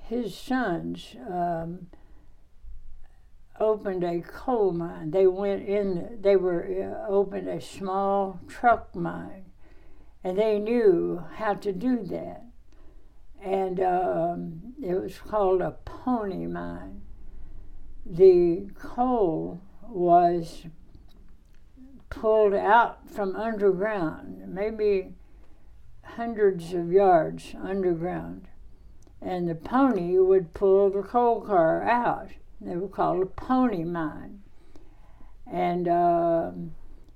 his sons um, opened a coal mine. They went in, they were uh, opened a small truck mine and they knew how to do that. And um, it was called a pony mine. The coal was pulled out from underground, maybe hundreds of yards underground. And the pony would pull the coal car out. They were called a pony mine. And, uh,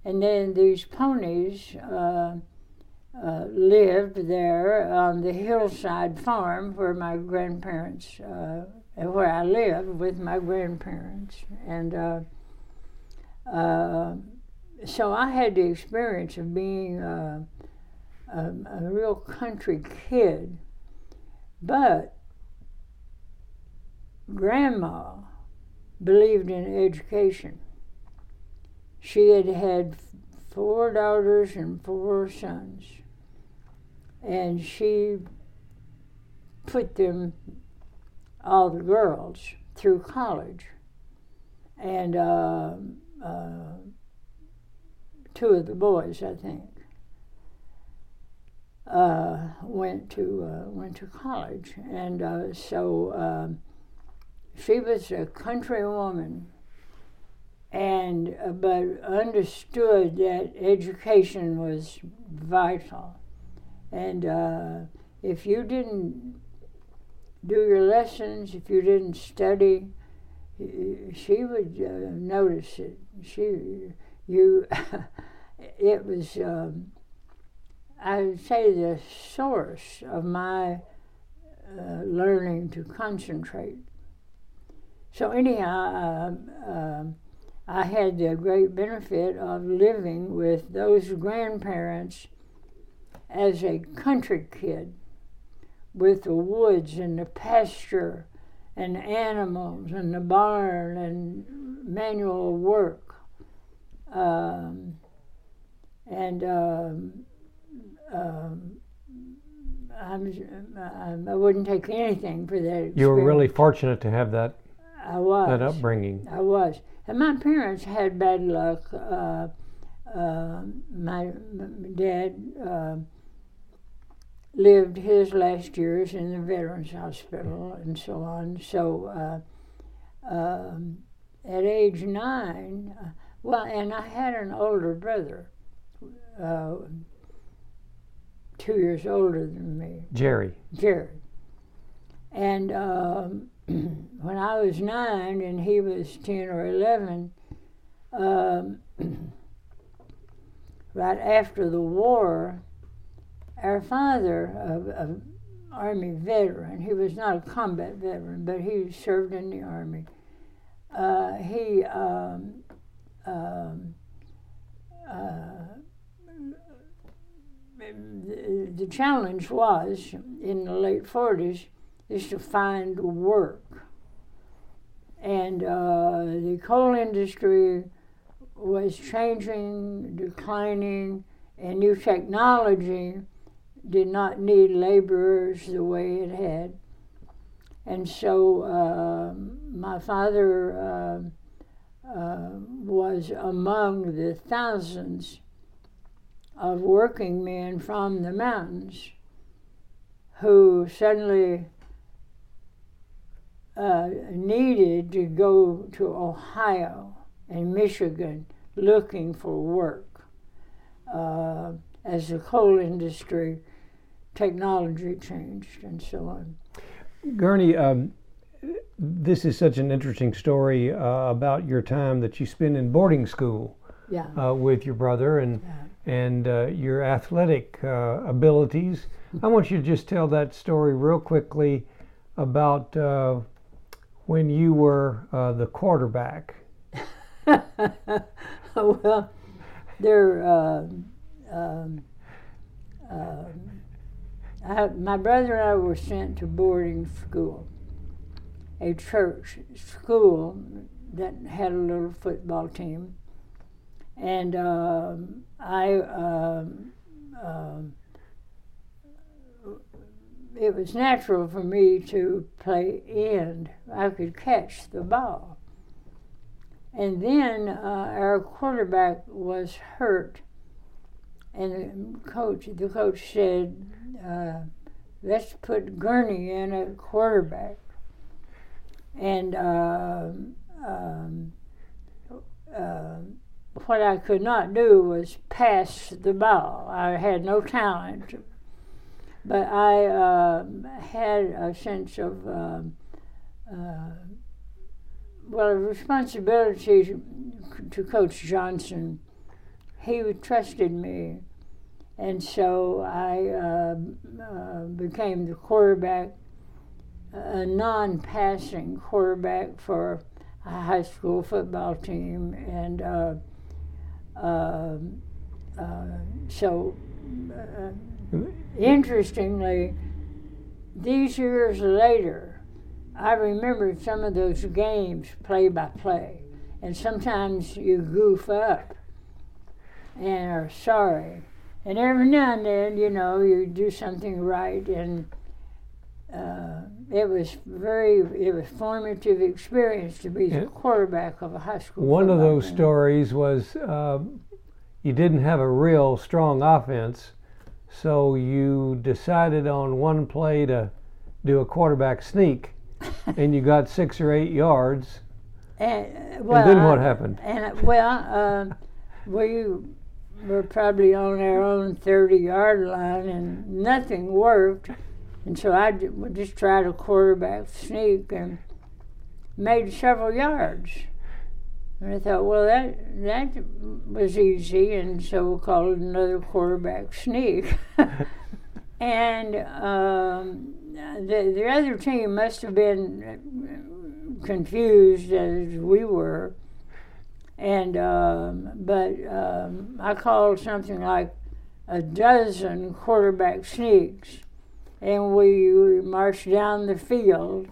and then these ponies, uh, uh, lived there on the hillside farm where my grandparents, uh, where I lived with my grandparents. And uh, uh so I had the experience of being a, a, a real country kid. But grandma believed in education. She had had four daughters and four sons and she put them all the girls through college. And uh, uh, two of the boys, I think, uh, went to uh, went to college, and uh, so um, she was a country woman, and uh, but understood that education was vital, and uh, if you didn't do your lessons, if you didn't study, she would uh, notice it. She, you, (laughs) it was. Um, I would say the source of my uh, learning to concentrate. So anyhow, uh, I had the great benefit of living with those grandparents as a country kid, with the woods and the pasture and animals and the barn and manual work. Um, and um, um, I'm, I'm, would not take anything for that. Experience. You were really fortunate to have that. I was that upbringing. I was, and my parents had bad luck. Uh, uh, my, my, dad uh, lived his last years in the Veterans Hospital and so on. So, uh, um, at age nine, uh, well, and I had an older brother uh, two years older than me. Jerry. Jerry. And um, (clears throat) when I was nine and he was 10 or 11, um, (clears throat) right after the war, our father, a, Army veteran, he was not a combat veteran, but he served in the Army. Uh, he um, um, uh, the challenge was in the late 40s is to find work. And uh, the coal industry was changing, declining, and new technology did not need laborers the way it had. And so uh, my father uh, uh was among the thousands of working men from the mountains who suddenly uh, needed to go to Ohio and Michigan looking for work uh, as the coal industry technology changed and so on. Gurney, um, this is such an interesting story uh, about your time that you spent in boarding school yeah. Uh, with your brother and yeah and uh, your athletic uh, abilities. I want you to just tell that story real quickly about uh, when you were uh, the quarterback. (laughs) well, there. Um, um, um, I, my brother and I were sent to boarding school, a church school that had a little football team and um, I um, um, it was natural for me to play end. I could catch the ball. And then uh, our quarterback was hurt, and the coach, the coach said, uh, "Let's put Gurney in at quarterback." And um, um, um what I could not do was pass the ball. I had no talent, but I uh, had a sense of uh, uh, well, a responsibility to, to Coach Johnson. He trusted me, and so I uh, uh, became the quarterback, a non-passing quarterback for a high school football team, and uh, um, uh, so, uh, interestingly, these years later, I remember some of those games play by play, and sometimes you goof up and are sorry. And every now and then, you know, you do something right, and uh, it was very it was formative experience to be the quarterback of a high school. One of those team. stories was uh, you didn't have a real strong offense, so you decided on one play to do a quarterback sneak, (laughs) and you got six or eight yards. And, well, and then what I- happened? And well, um, we were probably on our own thirty-yard line, and nothing worked. And so I would just tried a quarterback sneak and made several yards. And I thought, well, that that was easy, and so we'll call it another quarterback sneak. (laughs) and um, the the other team must have been confused as we were. And um, but um, I called something like a dozen quarterback sneaks, and we, marched down the field.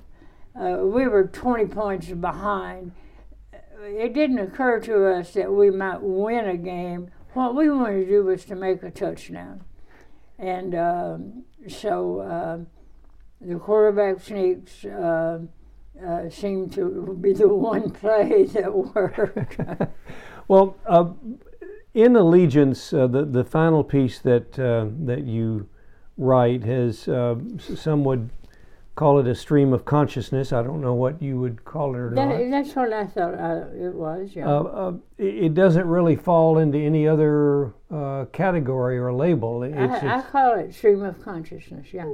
Uh, we were 20 points behind. It didn't occur to us that we might win a game. What we wanted to do was to make a touchdown. And um, so um the quarterback sneaks uh, uh, seemed to be the one (laughs) play that worked. (laughs) Well, uh, in Allegiance, uh, the the final piece that uh, that you write has uh, some would call it a stream of consciousness. I don't know what you would call it or not. that's what I thought uh, it was, yeah. Uh, uh, it doesn't really fall into any other uh, category or label. It's, I, I call it stream of consciousness, yeah.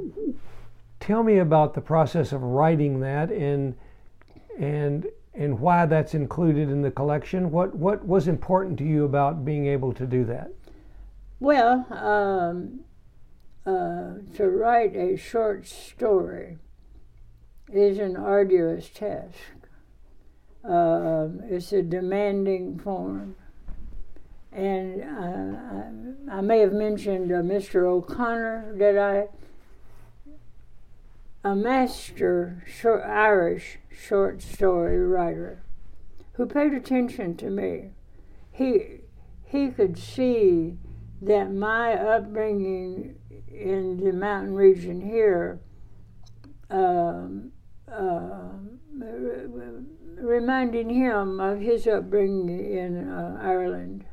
Tell me about the process of writing that and and and why that's included in the collection. What what was important to you about being able to do that? Well, um, uh, to write a short story is an arduous task. Um it's a demanding form. And uh, I, may have mentioned uh, Mr. O'Connor that I, a master short, Irish short story writer who paid attention to me. He, he could see that my upbringing in the mountain region here um, uh, reminding him of his upbringing in uh, Ireland.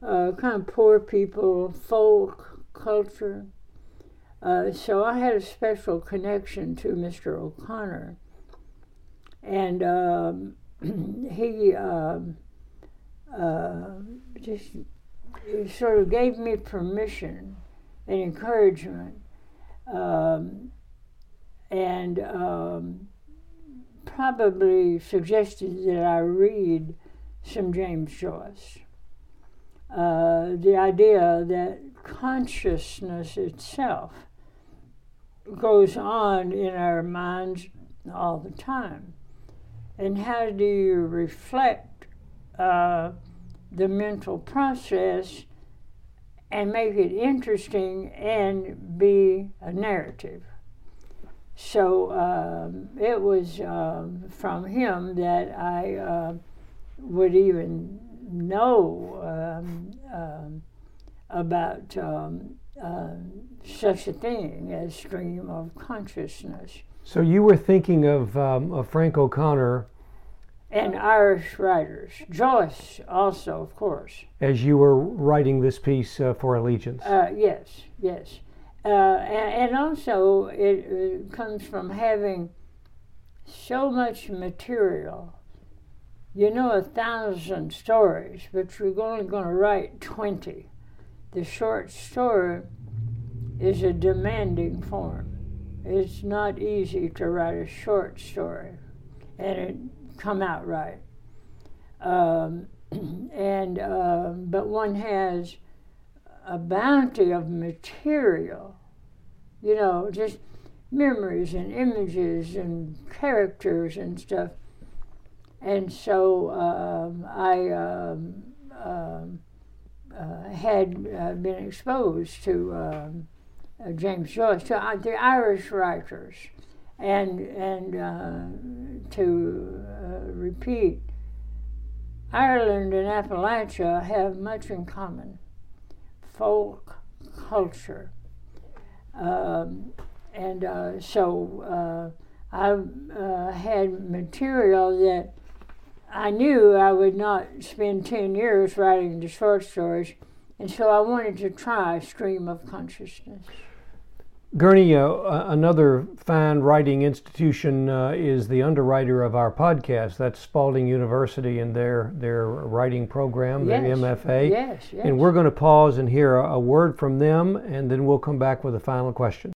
Uh, kind of poor people, folk culture. Uh, so I had a special connection to Mr. O'Connor. And um, (clears throat) he um, uh, just sort of gave me permission and encouragement um, and um, probably suggested that I read some James Joyce. Uh, the idea that consciousness itself goes on in our minds all the time. And how do you reflect uh, the mental process and make it interesting and be a narrative? So um, it was um, from him that I uh, would even know um, um, about um, uh, such a thing as stream of consciousness. So you were thinking of, um, of Frank O'Connor And Irish writers, Joyce also, of course. as you were writing this piece uh, for Allegiance. Uh, yes, yes. Uh, and, and also, it, uh comes from having so much material. You know, a thousand stories, but you're only going to write 20. The short story is a demanding form. It's not easy to write a short story and it come out right. Um, (clears throat) and um, but one has a bounty of material, you know, just memories and images and characters and stuff. And so um, I um, um, uh, had uh, been exposed to uh, James Joyce, to uh, the Irish writers, and and uh, to uh, repeat, Ireland and Appalachia have much in common folk culture. Um, and uh, so I had material that I knew I would not spend 10 years writing the short stories, and so I wanted to try Stream of Consciousness. Gurney, uh, another fine writing institution uh, is the underwriter of our podcast. That's Spalding University and their their writing program, yes. their MFA. Yes, yes. And we're going to pause and hear a, a word from them, and then we'll come back with a final question.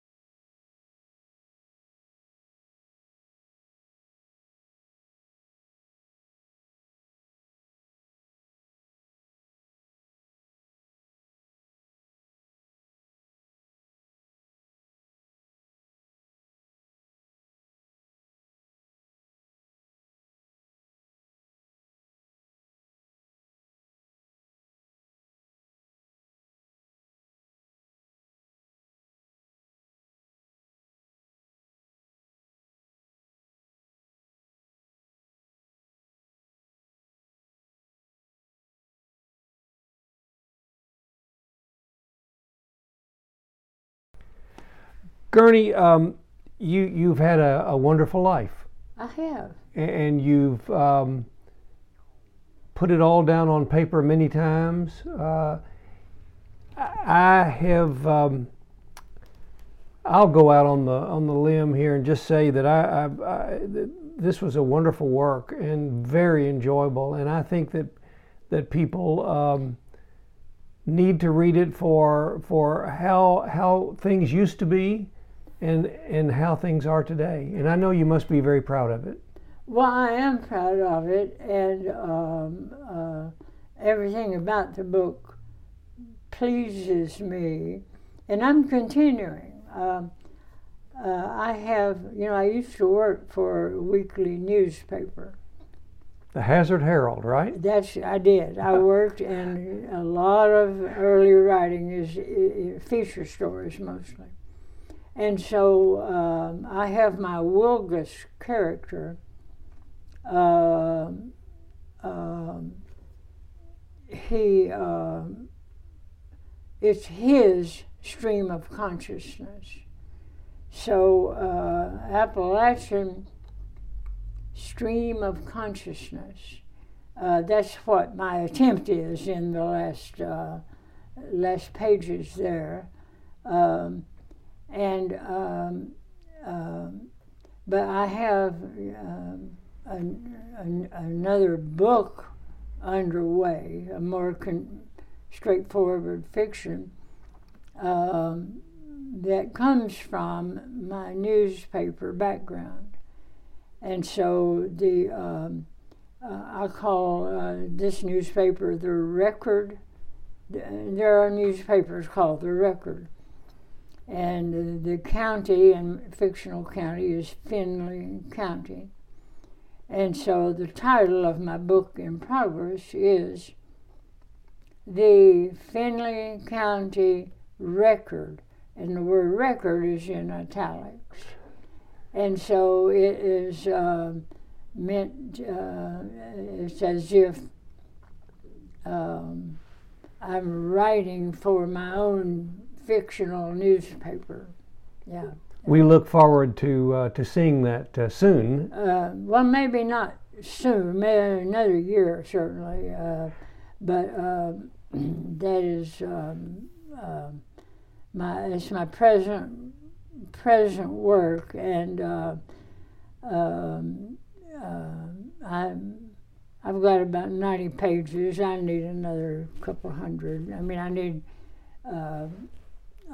Gurney, um, you you've had a, a, wonderful life. I have. And you've um, put it all down on paper many times. Uh, I have. Um, I'll go out on the on the limb here and just say that I, I, I, this was a wonderful work and very enjoyable, and I think that that people um, need to read it for for how how things used to be and and how things are today. And I know you must be very proud of it. Well, I am proud of it, and um, uh, everything about the book pleases me, and I'm continuing. Um, uh, I have, you know, I used to work for a weekly newspaper. The Hazard Herald, right? That's I did. I (laughs) worked in a lot of early writing is feature stories mostly. And so um, I have my Wilgus character. Uh, he, uh, it's his stream of consciousness. So, uh, Appalachian stream of consciousness. Uh, that's what my attempt is in the last uh, last pages there. Um, and um, um, but I have um, an, an, another book underway, a more con- straightforward fiction um, that comes from my newspaper background, and so the uh, I call uh, this newspaper the Record. There are newspapers called the Record and the county and fictional county is Findlay County. And so the title of my book in progress is The Findlay County Record, and the word record is in italics. And so it is uh, meant, uh, it's as if um, I'm writing for my own fictional newspaper. Yeah. We look forward to uh, to seeing that uh, soon. Uh, well, maybe not soon, maybe another year certainly, uh, but uh, (clears throat) that is um, uh, my it's my present present work, and um, I I've got about ninety pages. I need another couple hundred. I mean, I need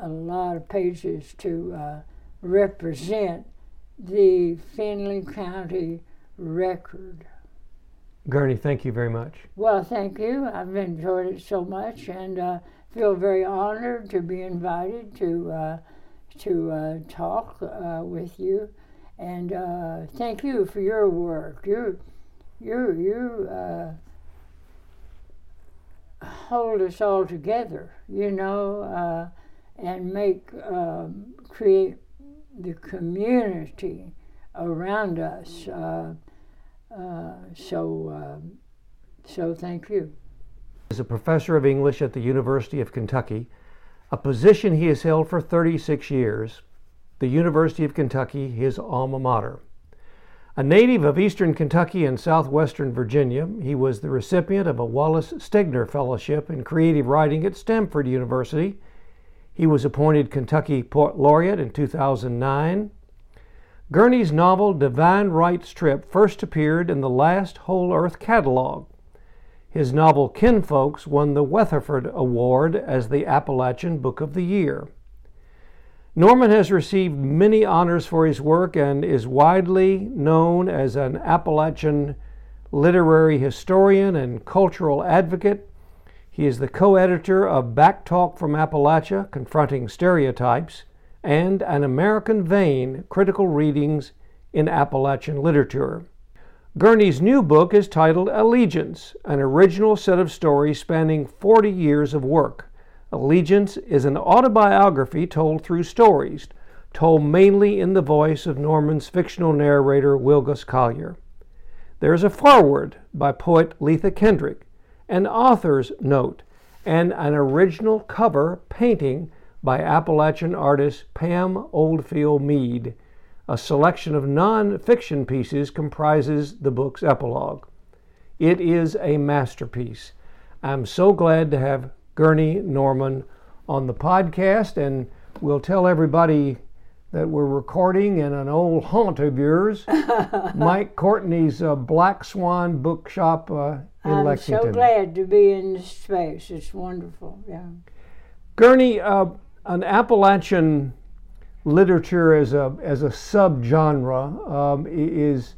a lot of pages to uh, represent the Findlay County record. Gurney, thank you very much. Well, thank you. I've enjoyed it so much and uh, feel very honored to be invited to uh, to uh, talk uh, with you. And uh, thank you for your work. You you you hold us all together. You know and make um, create the community around us. Uh, uh, so, um, so thank you. As a professor of English at the University of Kentucky, a position he has held for 36 years. the University of Kentucky, his alma mater. A native of eastern Kentucky and southwestern Virginia, he was the recipient of a Wallace Stegner Fellowship in Creative Writing at Stanford University. He was appointed Kentucky Poet Laureate in 2009. Gurney's novel Divine Right's Trip first appeared in the Last Whole Earth catalog. His novel Kinfolks won the Weatherford Award as the Appalachian Book of the Year. Norman has received many honors for his work and is widely known as an Appalachian literary historian and cultural advocate. He is the co editor of Back Talk from Appalachia Confronting Stereotypes and An American Vein Critical Readings in Appalachian Literature. Gurney's new book is titled Allegiance, an original set of stories spanning 40 years of work. Allegiance is an autobiography told through stories, told mainly in the voice of Norman's fictional narrator, Wilgus Collier. There is a foreword by poet Leatha Kendrick, an author's note, and an original cover painting by Appalachian artist Pam Oldfield Meade. A selection of non fiction pieces comprises the book's epilogue. It is a masterpiece. I'm so glad to have Gurney Norman on the podcast, and we'll tell everybody that we're recording in an old haunt of yours, (laughs) Mike Courtney's uh, Black Swan Bookshop uh, in I'm Lexington. so glad to be in this space. It's wonderful. Yeah. Gurney, uh, an Appalachian literature as a as a subgenre um, is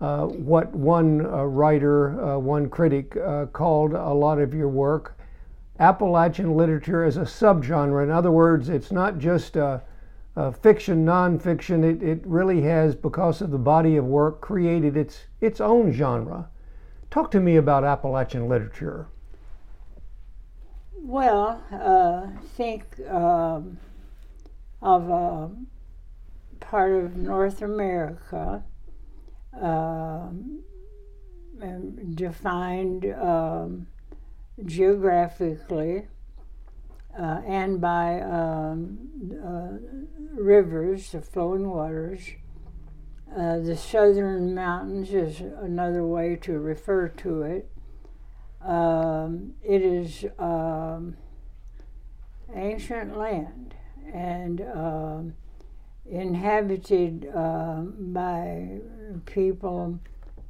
uh, what one uh, writer, uh, one critic uh, called a lot of your work Appalachian literature as a subgenre. In other words, it's not just uh, uh, fiction, nonfiction. It, it really has, because of the body of work, created its its own genre. Talk to me about Appalachian literature. Well, uh, think um, of a part of North America um, defined um, geographically uh, and by um, uh, rivers, the flowing waters. Uh, the southern mountains is another way to refer to it. Um, it is um, ancient land and um, inhabited uh, by people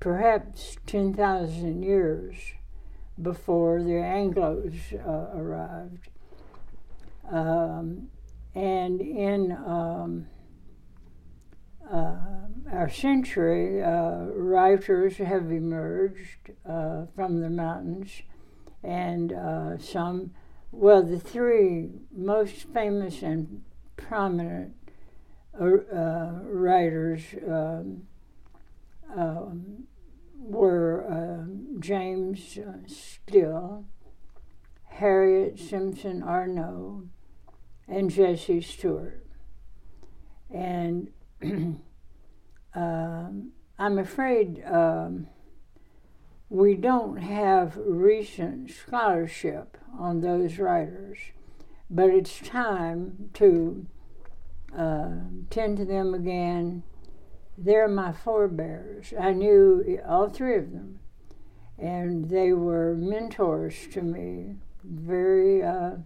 perhaps 10,000 years before the Anglos uh, arrived. Um, and in um, uh, our century, uh, writers have emerged uh, from the mountains, and uh, some, well, the three most famous and prominent uh, writers um, um, were uh, James uh, Still, Harriette Simpson Arnow, and Jesse Stuart. And (clears throat) um, I'm afraid um, we don't have recent scholarship on those writers, but it's time to uh, tend to them again they're my forebears. I knew all three of them, and they were mentors to me, very uh,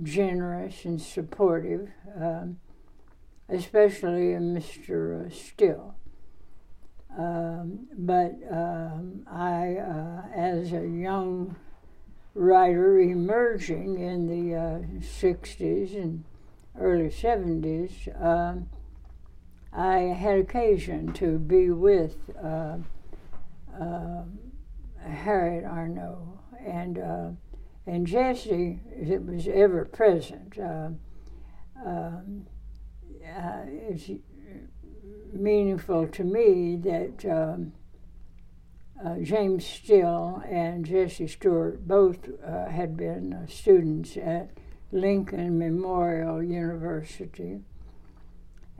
generous and supportive, um, especially Mr. Uh, Still. Um, but um, I, uh, as a young writer emerging in the 60s uh, and early 70s, I had occasion to be with uh, uh, Harriette Arnow and uh, and Jesse. It was ever present. Uh, uh, it's meaningful to me that um, uh, James Still and Jesse Stuart both had been students at Lincoln Memorial University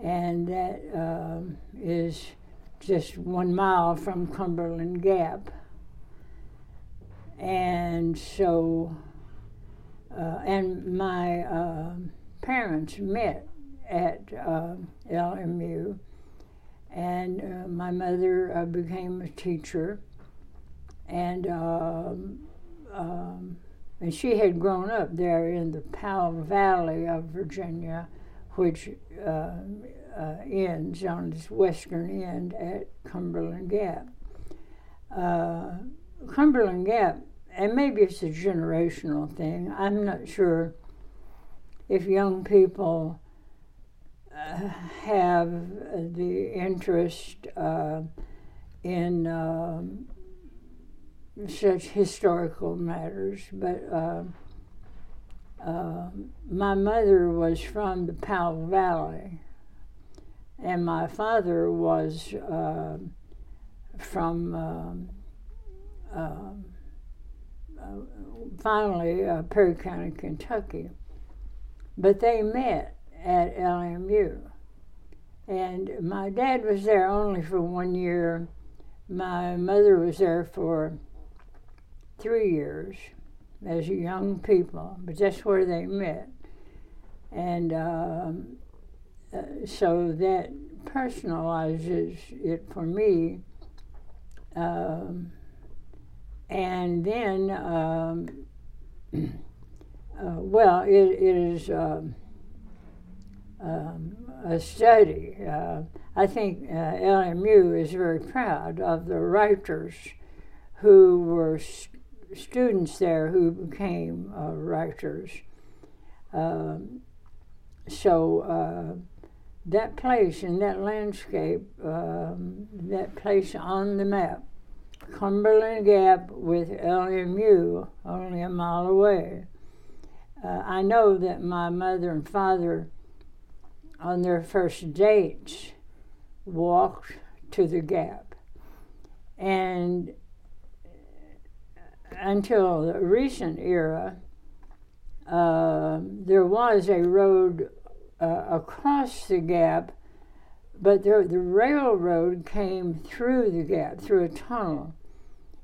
and that um, is just one mile from Cumberland Gap. And so, uh, and my uh, parents met at uh, LMU, and uh, my mother uh, became a teacher, and um, um, and she had grown up there in the Powell Valley of Virginia, which uh, ends on its western end at Cumberland Gap. Cumberland Gap, and maybe it's a generational thing. I'm not sure if young people uh, have the interest uh, in um, such historical matters, but uh, uh, my mother was from the Powell Valley, and my father was uh, from um, um, finally uh, Perry County, Kentucky. But they met at LMU. And my dad was there only for one year. My mother was there for three years as young people, but that's where they met. And um, uh, so that personalizes it for me. Um, and then, um, uh, well, it, it is um, um, a study. Uh, I think uh, LMU is very proud of the writers who were st- students there who became uh, writers. Um, so uh, that place and that landscape, um, that place on the map, Cumberland Gap with LMU only a mile away. Uh, I know that my mother and father, on their first dates, walked to the Gap. And until the recent era, uh, there was a road uh, across the gap, but there, the railroad came through the gap, through a tunnel,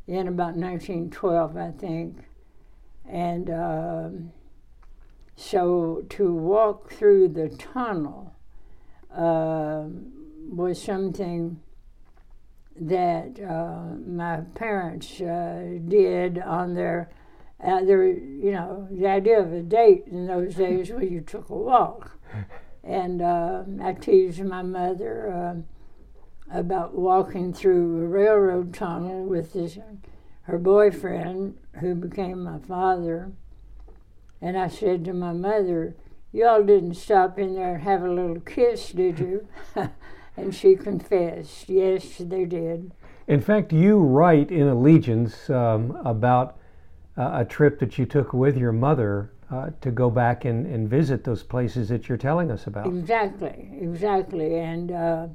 in about 1912, I think. And um, so to walk through the tunnel uh, was something that uh, my parents uh, did on their, uh, their, you know, the idea of a date in those days was you took a walk. (laughs) And uh, I teased my mother uh, about walking through a railroad tunnel with this, her boyfriend, who became my father. And I said to my mother, Y'all didn't stop in there and have a little kiss, did you? (laughs) And she confessed, yes, they did. In fact, you write in Allegiance um, about uh, a trip that you took with your mother uh, to go back and, and visit those places that you're telling us about. Exactly, exactly. And uh,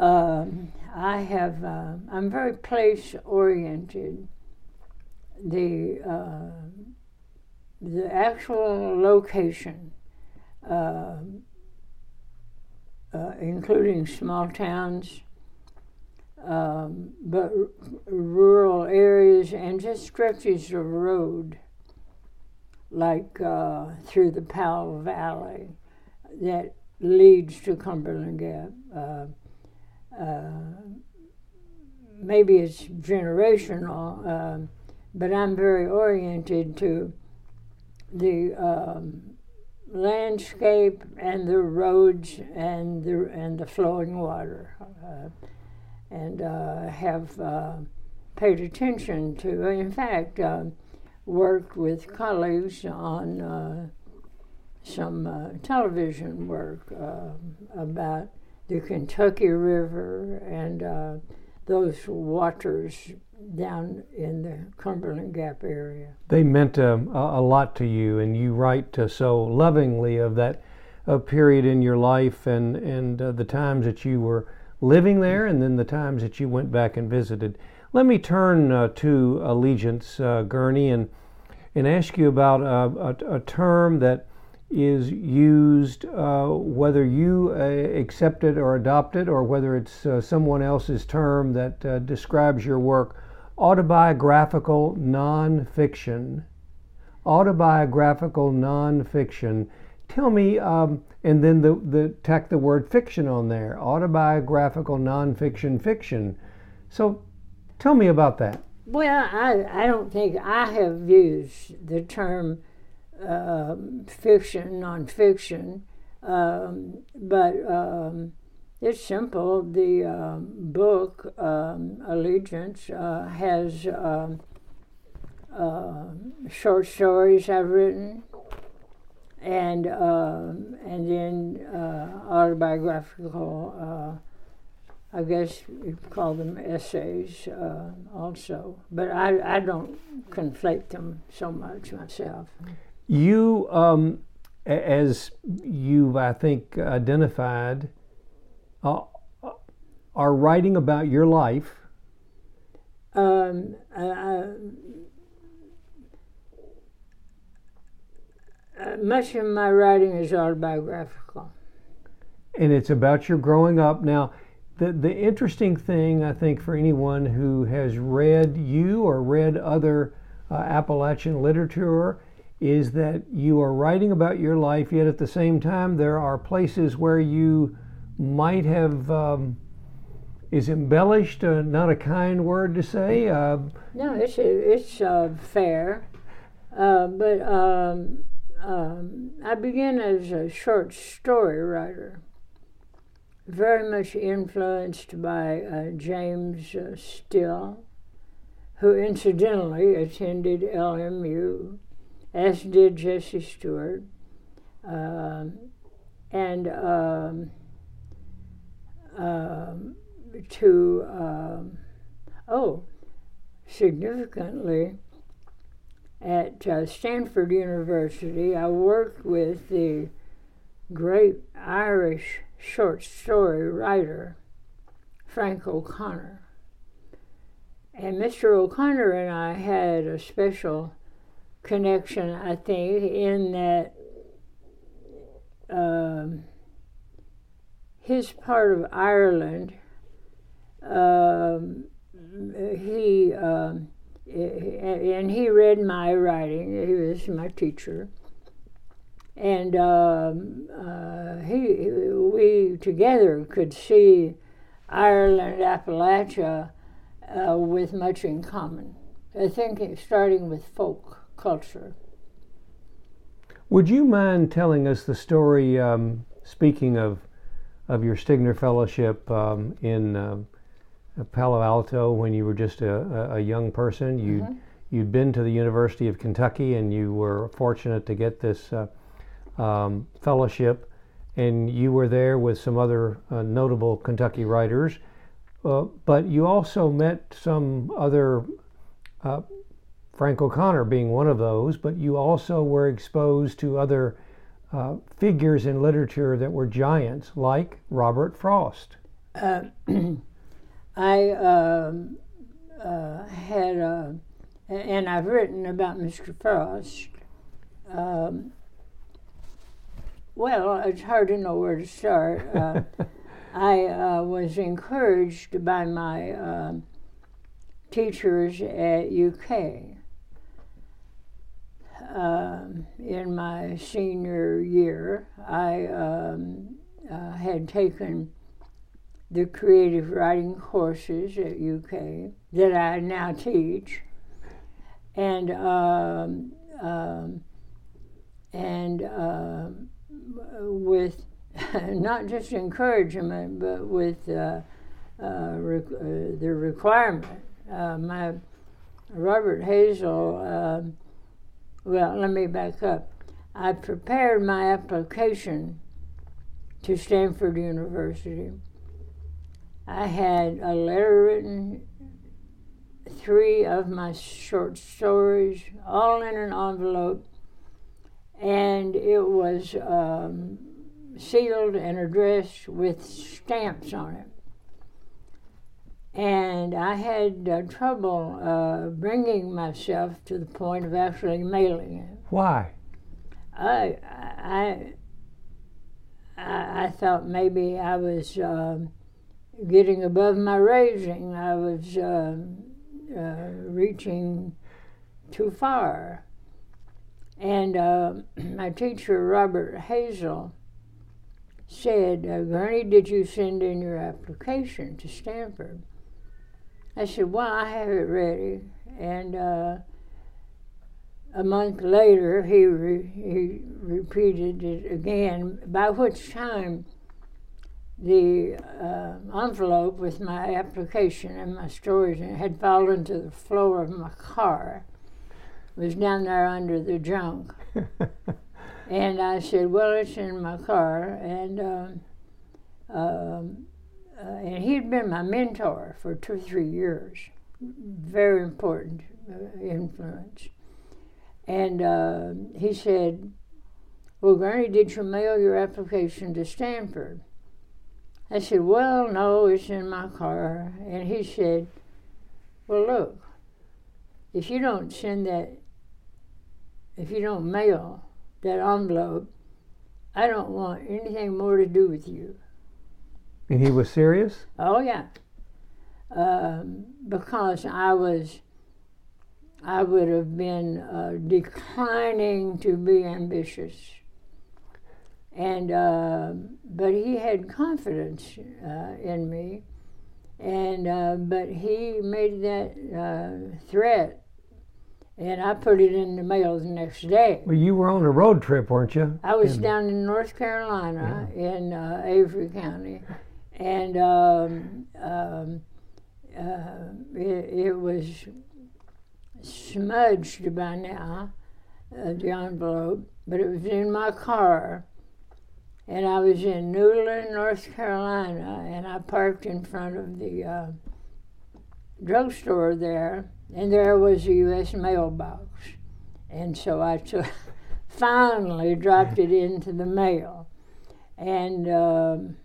um, I have, uh, I'm very place oriented. The, uh, the actual location um, uh, including small towns, um, but r- rural areas and just stretches of road, like uh, through the Powell Valley, that leads to Cumberland Gap. Uh, maybe it's generational, um, but I'm very oriented to the um, landscape and the roads and the and the flowing water, uh, and uh, have uh, paid attention to. In fact, uh, worked with colleagues on uh, some television work about the Kentucky River and those waters down in the Cumberland Gap area. They meant um, a, a, lot to you, and you write uh, so lovingly of that uh, period in your life and, and uh, the times that you were living there and then the times that you went back and visited. Let me turn uh, to allegiance, uh, Gurney, and, and ask you about uh, a, a term that is used, uh, whether you uh, accept it or adopt it, or whether it's uh, someone else's term that describes your work autobiographical nonfiction. Autobiographical nonfiction. tell me, um, and then the, the tack the word fiction on there autobiographical, nonfiction, fiction. So tell me about that. Well, I, I don't think I have used the term uh, fiction, nonfiction, um, but um, it's simple. The um, book, um, Allegiance, uh, has um, uh, short stories I've written, and um, and then uh, autobiographical. Uh, I guess you call them essays uh, also, but I, I don't conflate them so much myself. You, um, as you've, I think identified, uh, are writing about your life. Um, I, Uh, much of my writing is autobiographical. And it's about your growing up. Now, the, the interesting thing, I think, for anyone who has read you or read other uh, Appalachian literature is that you are writing about your life, yet at the same time, there are places where you might have. Um, is embellished uh, not a kind word to say? Uh, no, it's it's uh, fair, uh, but um, um, I began as a short story writer, very much influenced by uh, James uh, Still, who incidentally attended LMU, as did Jesse Stuart. Um, and um, um to, um, oh, significantly, at uh, Stanford University, I worked with the great Irish short story writer, Frank O'Connor. And Mr. O'Connor and I had a special connection, I think, in that um, his part of Ireland, um, he. Um, and he read my writing. He was my teacher, and um, uh, he we together could see Ireland, Appalachia, uh, with much in common. I think starting with folk culture. Would you mind telling us the story? Um, speaking of of your Stegner Fellowship um, in uh, Palo Alto when you were just a, a young person. You mm-hmm. you'd been to the University of Kentucky and you were fortunate to get this uh, um, fellowship, and you were there with some other uh, notable Kentucky writers. Uh, but you also met some other, uh, Frank O'Connor being one of those. But you also were exposed to other uh, figures in literature that were giants, like Robert Frost. Uh, (clears throat) I um, uh, had, a, and I've written about Mr. Frost. Um, well, it's hard to know where to start. Uh, (laughs) I uh, was encouraged by my um, teachers at UK um, in my senior year. I um, uh, had taken the creative writing courses at UK that I now teach, and um, um, and um, with (laughs) not just encouragement, but with uh, uh, rec- uh, the requirement. Uh, my Robert Hazel. Well, let me back up. I prepared my application to Stanford University I had a letter written, three of my short stories, all in an envelope, and it was um, sealed and addressed with stamps on it. And I had uh, trouble uh, bringing myself to the point of actually mailing it. Why? I, I, I, I thought maybe I was. Um, getting above my raising. I was uh, uh, reaching too far. And uh, (clears throat) my teacher, Robert Hazel, said, uh, Gurney, did you send in your application to Stanford? I said, Well, I have it ready. And uh, a month later, he, re- he repeated it again, by which time the uh, envelope with my application and my stories had fallen to the floor of my car. It was down there under the junk. (laughs) and I said, Well, it's in my car. And, um, um, uh, and he'd been my mentor for two or three years. Very important uh, influence. And uh, he said, Well, Gurney, did you mail your application to Stanford? I said, Well, no, it's in my car. And he said, Well, look, if you don't send that, if you don't mail that envelope, I don't want anything more to do with you. And he was serious? Oh, yeah. Um, because I was, I would have been uh, declining to be ambitious and uh, but he had confidence uh, in me, and uh, but he made that uh, threat, and I put it in the mail the next day. Well, you were on a road trip, weren't you? I was in, down in North Carolina yeah. in uh, Avery County, and um, um, uh, it, it, was smudged by now, the envelope, but it was in my car and I was in Newland, North Carolina, and I parked in front of the uh, drugstore there, and there was a U.S. mailbox, and so I took, (laughs) finally dropped it into the mail, and um,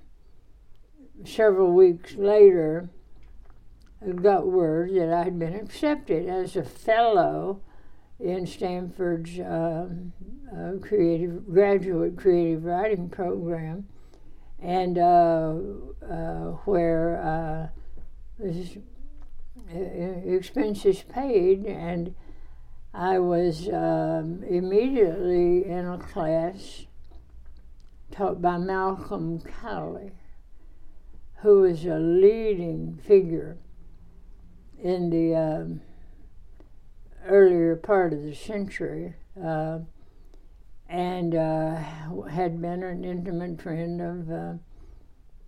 several weeks later, I got word that I had been accepted as a fellow in Stanford's um, uh, creative graduate creative writing program, and uh, uh, where uh, was expenses paid, and I was um, immediately in a class taught by Malcolm Cowley, who was a leading figure in the um, earlier part of the century, uh, and uh, had been an intimate friend of uh,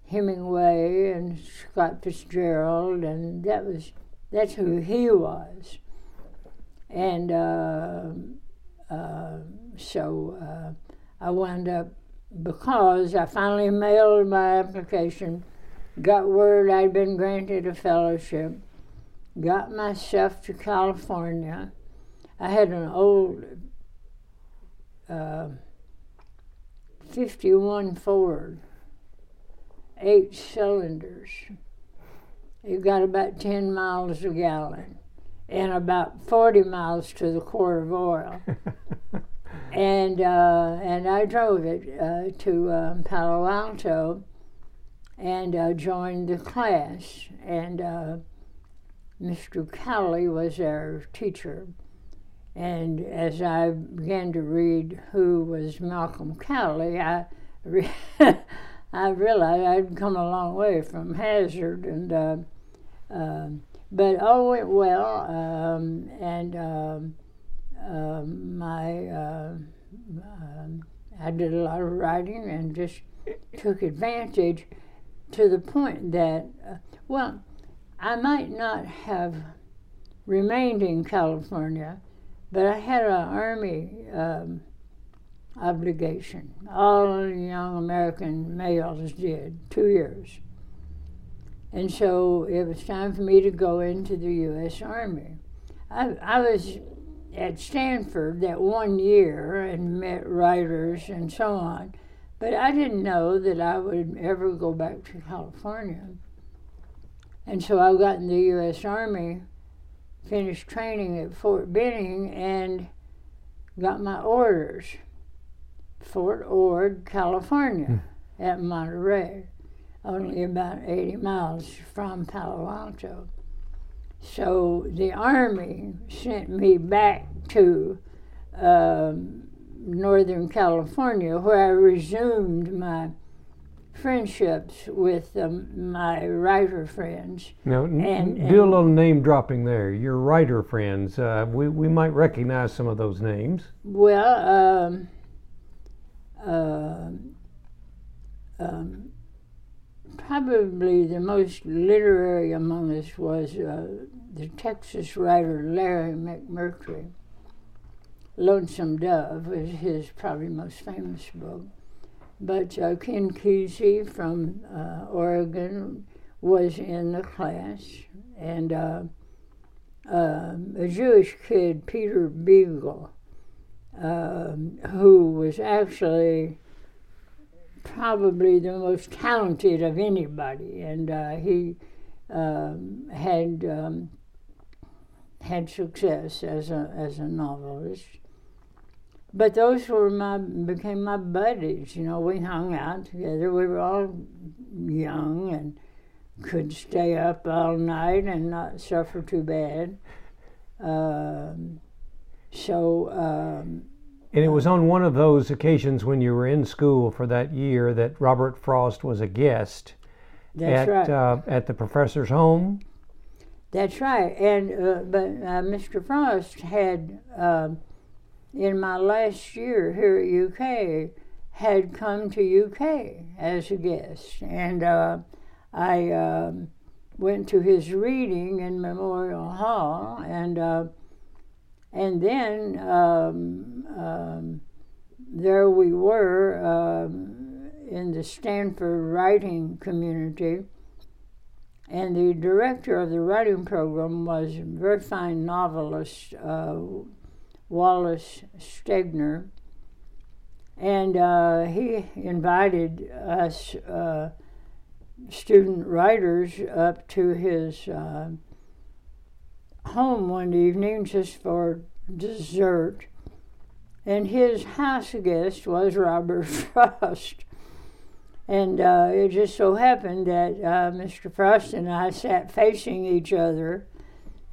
Hemingway and Scott Fitzgerald, and that was that's who he was. And uh, uh, so uh, I wound up because I finally mailed my application, got word I'd been granted a fellowship got myself to California. I had an old uh, 51 Ford, eight cylinders. It got about 10 miles a gallon and about 40 miles to the quart of oil. (laughs) and, uh, and I drove it uh, to um, Palo Alto and uh, joined the class. And uh, Mr. Cowley was our teacher. And as I began to read who was Malcolm Cowley, I, re- (laughs) I realized I'd come a long way from Hazard. And, uh, uh, but all went well. Um, and um, uh, my, um, I did a lot of writing and just took advantage to the point that, uh, well, I might not have remained in California, but I had an Army um, obligation. All young American males did, two years. And so it was time for me to go into the U.S. Army. I, I was at Stanford that one year and met writers and so on, but I didn't know that I would ever go back to California. And so I got in the U.S. Army, finished training at Fort Benning, and got my orders. Fort Ord, California, hmm. at Monterey, only about 80 miles from Palo Alto. So the Army sent me back to um, Northern California, where I resumed my friendships with um, my writer friends. Now, And- and, do a little name dropping there. Your writer friends, uh, we, we might recognize some of those names. Well, um, um um, probably the most literary among us was uh, the Texas writer Larry McMurtry. Lonesome Dove was his probably most famous book. But uh, Ken Kesey from uh, Oregon was in the class, and uh, um, a Jewish kid, Peter Beagle, um, who was actually probably the most talented of anybody, and uh, he um, had um, had success as a as a novelist. But those were my became my buddies. You know, we hung out together. We were all young and could stay up all night and not suffer too bad. Um, so. Um, And it was on one of those occasions when you were in school for that year that Robert Frost was a guest that's at right. uh, at the professor's home. That's right. And uh, but uh, Mr. Frost had um in my last year here at UK had come to UK as a guest, and uh, I um, went to his reading in Memorial Hall, and uh, and then um, um, there we were um, in the Stanford writing community. And the director of the writing program was a very fine novelist, uh, Wallace Stegner. And uh, he invited us uh, student writers up to his uh, home one evening just for dessert. And his house guest was Robert (laughs) Frost. And uh, it just so happened that uh, Mr. Frost and I sat facing each other,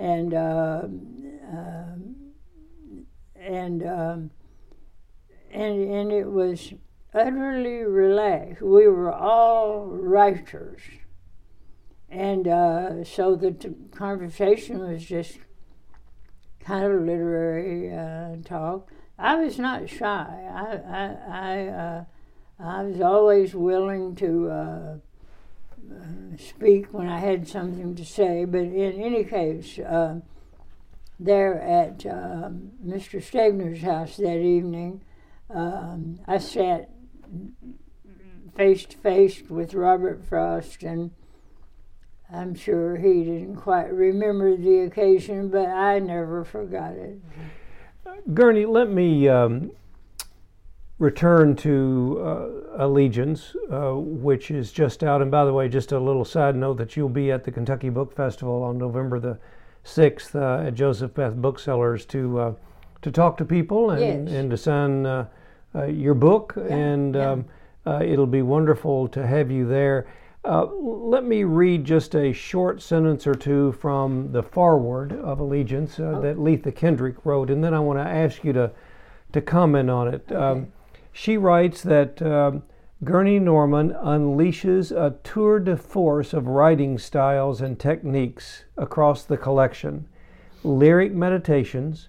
and uh, um, and um, and and it was utterly relaxed. We were all writers, and uh, so the t- conversation was just kind of literary uh, talk. I was not shy. I I. I uh, I was always willing to uh, uh, speak when I had something to say, but in any case, uh, there at um, Mr. Stegner's house that evening, um, I sat face to face with Robert Frost, and I'm sure he didn't quite remember the occasion, but I never forgot it. Gurney, let me um, return to uh, Allegiance, uh, which is just out. And by the way, just a little side note that you'll be at the Kentucky Book Festival on November the 6th uh, at Joseph Beth Booksellers to uh, to talk to people and, Yes. and to sign uh, uh, your book. and yeah. Um, uh, it'll be wonderful to have you there. Uh, let me read just a short sentence or two from the foreword of Allegiance uh, that Leatha Kendrick wrote, and then I want to ask you to to comment on it. Um, she writes that um, Gurney Norman unleashes a tour de force of writing styles and techniques across the collection lyric meditations,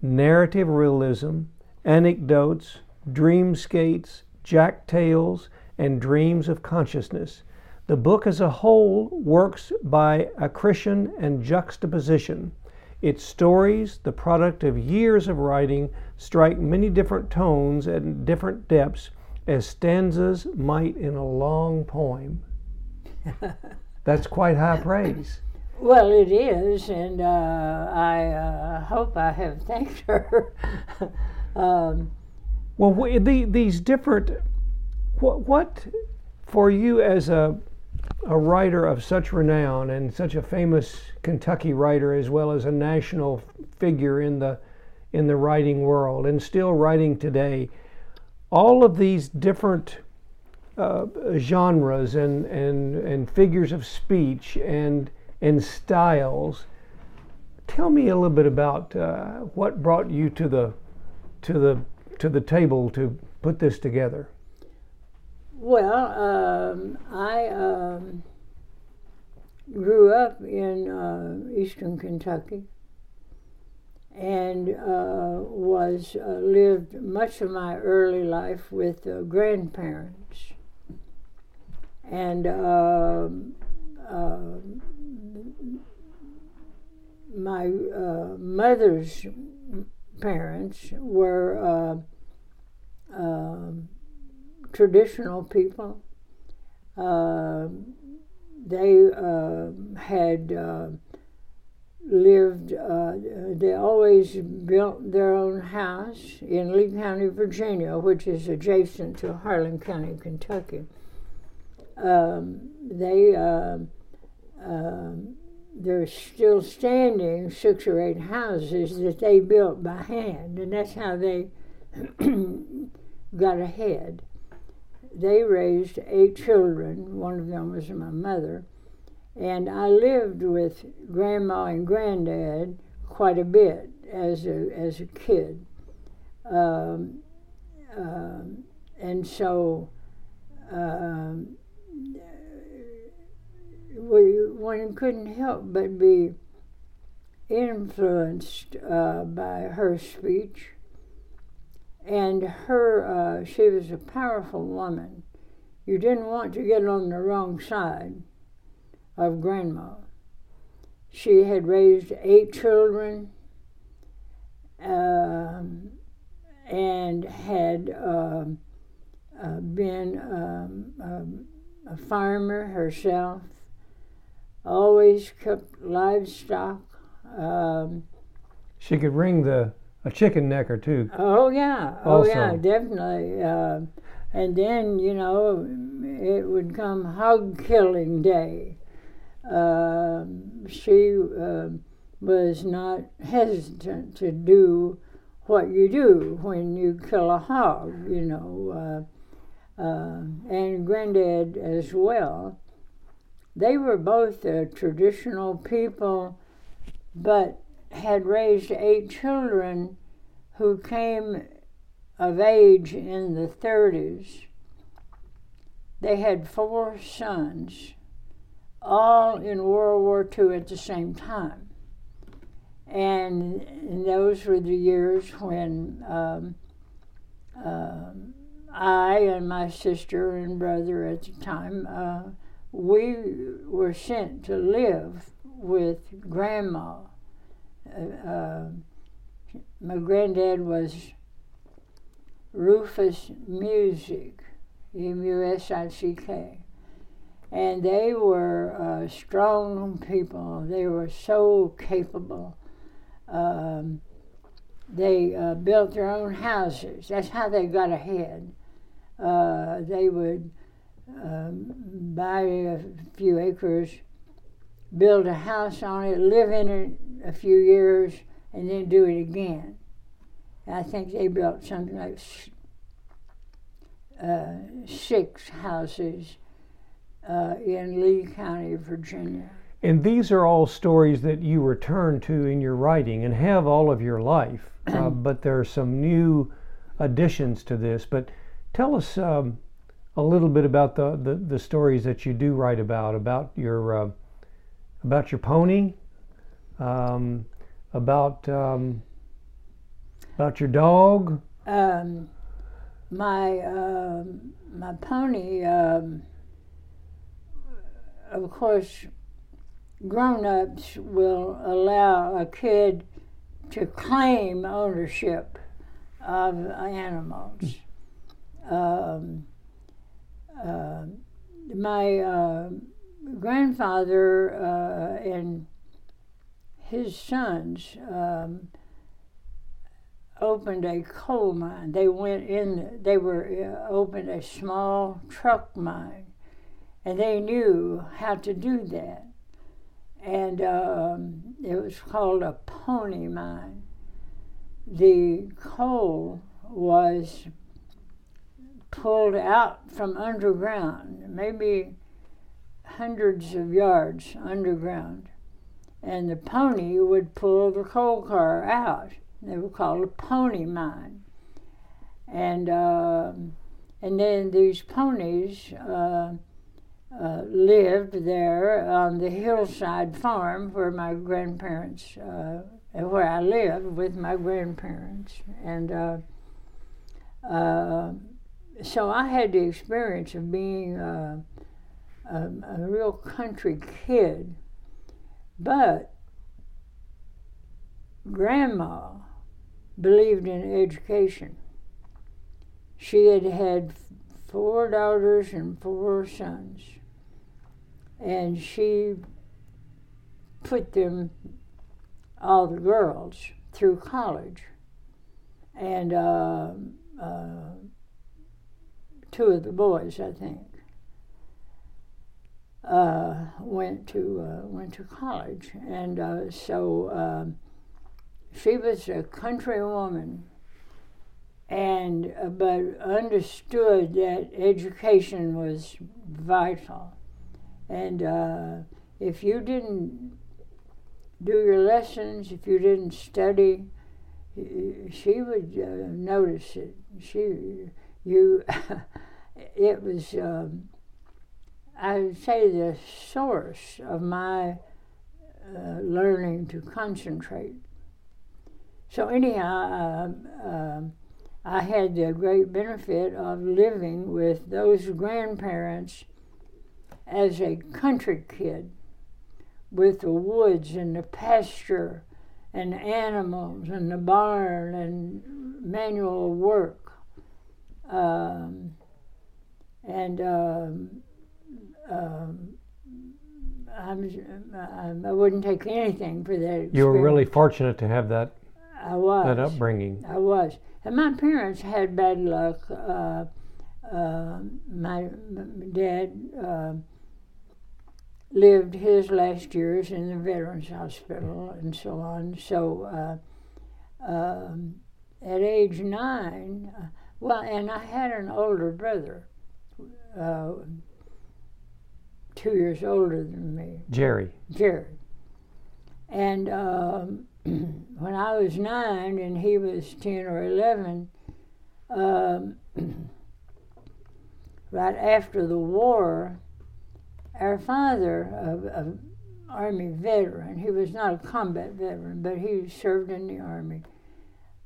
narrative realism, anecdotes, dreamscapes, jack tales, and streams of consciousness. The book as a whole works by accretion and juxtaposition. Its stories, the product of years of writing, strike many different tones and different depths as stanzas might in a long poem. (laughs) That's quite high praise. Well, it is, and uh, I uh, hope I have thanked her. (laughs) um, Well, wh- the, these different, what, what for you as a, a writer of such renown and such a famous Kentucky writer, as well as a national figure in the in the writing world, and still writing today, all of these different uh, genres and, and and figures of speech and and styles. Tell me a little bit about uh, what brought you to the to the to the table to put this together? Well, um, I um, grew up in uh, eastern Kentucky and uh, was uh, lived much of my early life with uh, grandparents and um, um, my uh, mother's parents were uh, um, traditional people. They had lived, uh, they always built their own house in Lee County, Virginia, which is adjacent to Harlan County, Kentucky. Um, they um, um, there's still standing six or eight houses that they built by hand, and that's how they (clears throat) got ahead. They raised eight children, one of them was my mother, and I lived with grandma and granddad quite a bit as a, as a kid. Um, um, and so um, we, one couldn't help but be influenced uh, by her speech. And her, uh, she was a powerful woman. You didn't want to get on the wrong side of grandma. She had raised eight children um, and had um, uh, been um, um a farmer herself always kept livestock. Um, she could wring the a chicken neck or two. Oh yeah, oh yeah, definitely. Uh, and then you know it would come hog killing day. Uh, she uh, was not hesitant to do what you do when you kill a hog, you know, uh, uh, and granddad as well. They were both uh, traditional people, but had raised eight children who came of age in the 30s. They had four sons, all in World War II at the same time. And, those were the years when um, um, I and my sister and brother at the time uh, we were sent to live with grandma. Uh, uh, my granddad was Rufus Musick, M U S I C K. And they were uh, strong people. They were so capable. Um, they uh, built their own houses. That's how they got ahead. Uh, they would um, buy a few acres, build a house on it, live in it a few years, and then do it again. I think they built something like uh, six houses uh, in Lee County, Virginia. And these are all stories that you return to in your writing and have all of your life, (clears throat) uh, but there are some new additions to this. But tell us um, a little bit about the, the, the stories that you do write about, about your, uh, about your pony, um, about, um, about your dog? Um, my, um, my pony, um, of course, grown-ups will allow a kid to claim ownership of animals. Um, uh, my uh, grandfather uh, and his sons um, opened a coal mine. They went in, they were uh, opened a small truck mine, and they knew how to do that. And um, it was called a pony mine. The coal was pulled out from underground, maybe hundreds of yards underground. And the pony would pull the coal car out. They were called a pony mine. and um, and then these ponies uh, uh, lived there on the hillside farm where my grandparents, uh, where I lived with my grandparents, and uh, uh, so I had the experience of being a, a, a real country kid, but grandma believed in education. She had had four daughters and four sons, and she put them, all the girls, through college. And uh, uh, two of the boys, I think, uh, went to uh, went to college, and uh, so um, she was a country woman, and uh, but understood that education was vital, and uh, if you didn't do your lessons, if you didn't study, she would uh, notice it. She, you, (laughs) it was. Um, I would say the source of my uh, learning to concentrate. So anyhow, uh, I had the great benefit of living with those grandparents as a country kid, with the woods and the pasture and animals and the barn and manual work. Um, and um, um, I'm, I wouldn't take anything for that. Experience. You were really fortunate to have that. I was that upbringing. I was, and my parents had bad luck. Uh, uh, my, my, dad uh, lived his last years in the Veterans Hospital and so on. So, uh, um, at age nine, uh, well, and I had an older brother uh, two years older than me. Jerry. Jerry. And um, (clears throat) when I was nine and he was 10 or 11, um, (clears throat) right after the war, our father, an Army veteran, he was not a combat veteran, but he served in the Army.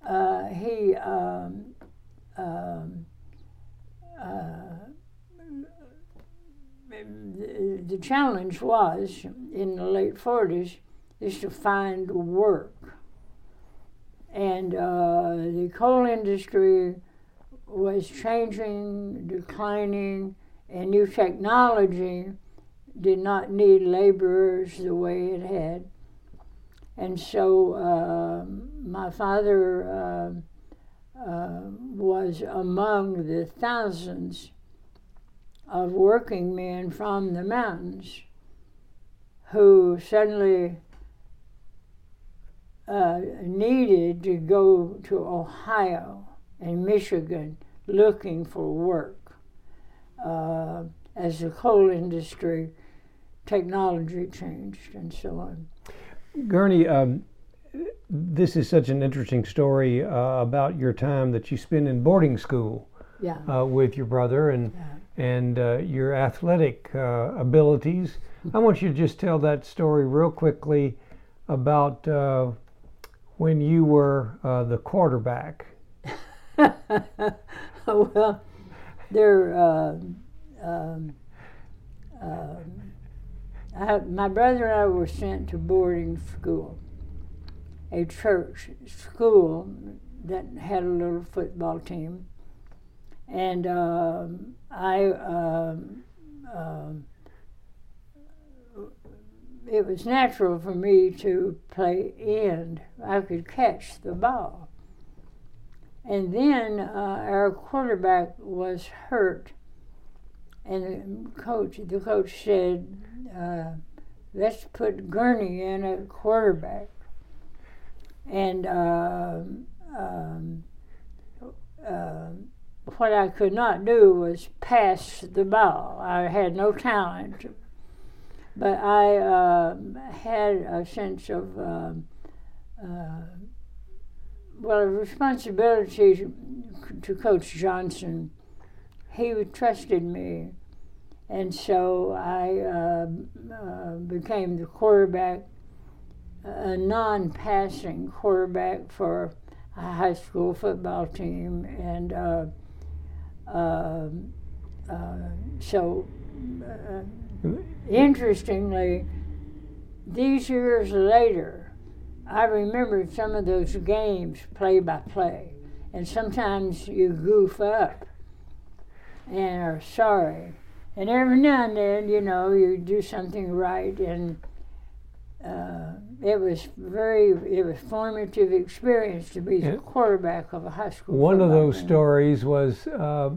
Uh, he um, um, uh, the, the challenge was in the late 40s is to find work. And uh, the coal industry was changing, declining, and new technology did not need laborers the way it had. And so uh, my father uh, uh was among the thousands of working men from the mountains who suddenly uh, needed to go to Ohio and Michigan looking for work uh, as the coal industry technology changed and so on. Gurney, um, this is such an interesting story uh, about your time that you spent in boarding school yeah. Uh, with your brother and yeah and uh, your athletic uh, abilities. I want you to just tell that story real quickly about uh, when you were uh, the quarterback. (laughs) well, there. Um, I, my brother and I were sent to boarding school, a church school that had a little football team and um, I, um, it was natural for me to play end. I could catch the ball. And then uh, our quarterback was hurt, and the coach, the coach said, uh, "Let's put Gurney in at quarterback." And um, um, um what I could not do was pass the ball. I had no talent, but I uh, had a sense of uh, uh, well, responsibility to Coach Johnson, he trusted me. And so I uh, uh, became the quarterback, a non passing quarterback for a high school football team. And uh, um, uh so, uh, interestingly, these years later, I remember some of those games play by play. And sometimes you goof up and are sorry. And every now and then, you know, you do something right. And uh, it was very, it was formative experience to be the quarterback of a high school. One of those team. stories was uh,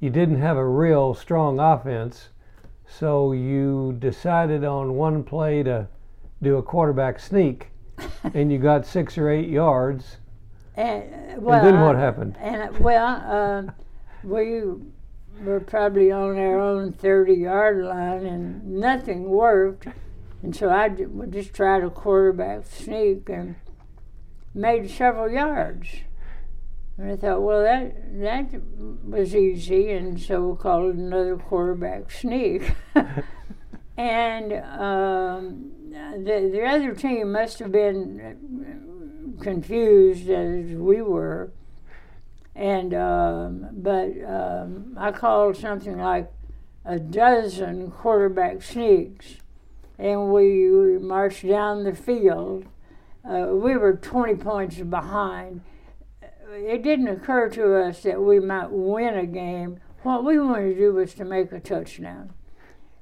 you didn't have a real strong offense, so you decided on one play to do a quarterback sneak, (laughs) and you got six or eight yards. And, well, then what I- happened? And well, uh, we were probably on our own thirty-yard line, and nothing worked. And so I just tried a quarterback sneak and made several yards. And I thought, well, that that was easy, and so we called it another quarterback sneak. (laughs) and um, the the other team must have been confused as we were. And um, but um, I called something like a dozen quarterback sneaks, and we, marched down the field. Uh, we were 20 points behind. It didn't occur to us that we might win a game. What we wanted to do was to make a touchdown.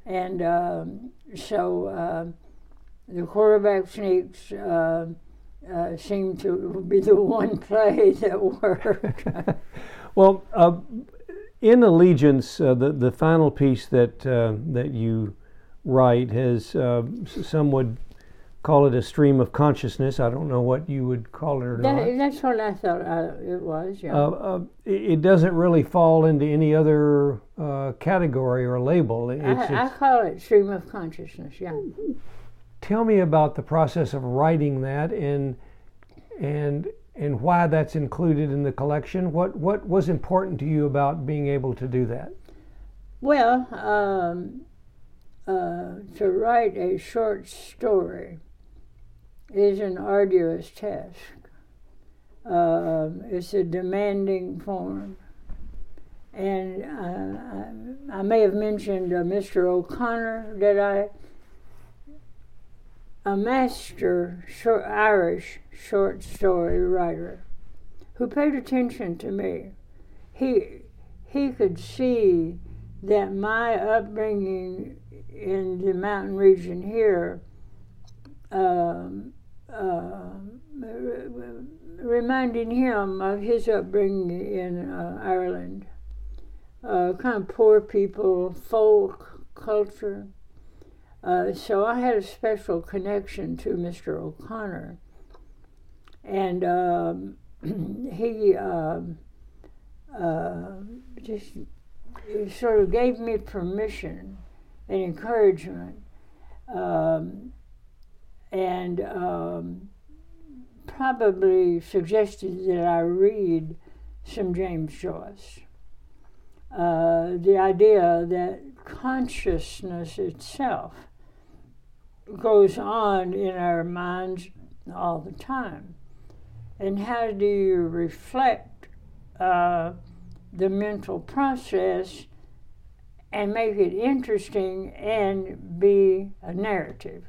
And um, so uh, the quarterback sneaks uh, uh, seemed to be the one (laughs) play that worked. (laughs) Well, uh, in Allegiance, uh, the the final piece that uh, that you write has uh, some would call it a stream of consciousness. I don't know what you would call it or not. that's what I thought uh, it was, yeah. Uh, uh, it doesn't really fall into any other uh, category or label. It's, I, I call it stream of consciousness, yeah. Tell me about the process of writing that and and and why that's included in the collection. What what was important to you about being able to do that? Well, um, uh, to write a short story is an arduous task. Um, it's a demanding form. And uh, I, I may have mentioned uh, Mr. O'Connor that I, a master short, Irish short story writer who paid attention to me. He, he could see that my upbringing in the mountain region here um, uh, reminding him of his upbringing in uh, Ireland. Uh, kind of poor people, folk culture. Uh, so I had a special connection to Mr. O'Connor. And um, (clears throat) he um, uh, just sort of gave me permission and encouragement um, and um, probably suggested that I read some James Joyce. Uh, the idea that consciousness itself goes on in our minds all the time. And how do you reflect uh, the mental process and make it interesting and be a narrative?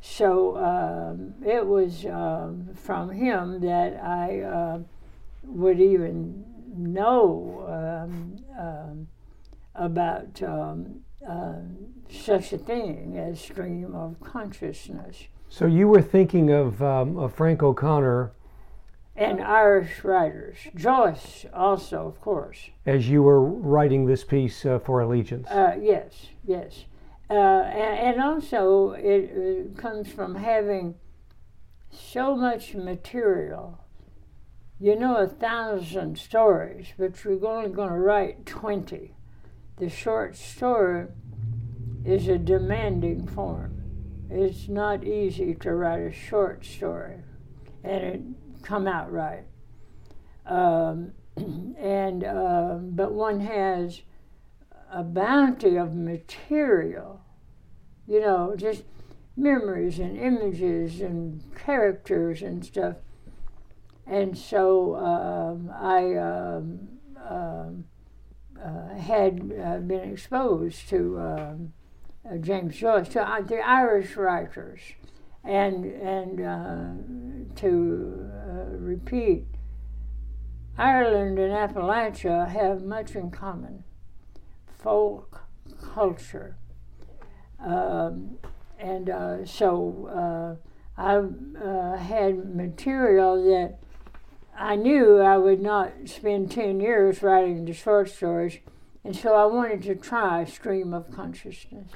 So um, it was um, from him that I uh, would even know um, um, about uh, such a thing as stream of consciousness. So you were thinking of, um, of Frank O'Connor And Irish writers, Joyce also, of course. as you were writing this piece uh, for Allegiance. Uh, yes, yes. Uh, and, and also, it, it comes from having so much material. You know, a thousand stories, but you're only going to write 20. The short story is a demanding form. It's not easy to write a short story and it come out right. Um, (clears throat) and uh, but one has a bounty of material, you know, just memories and images and characters and stuff. And so um, I um, um uh, had uh, been exposed to um, James Joyce, to uh, the Irish writers, and and uh, to uh, repeat, Ireland and Appalachia have much in common folk culture. Um, and uh, so uh, I uh, had material that I knew I would not spend 10 years writing the short stories, and so I wanted to try stream of consciousness.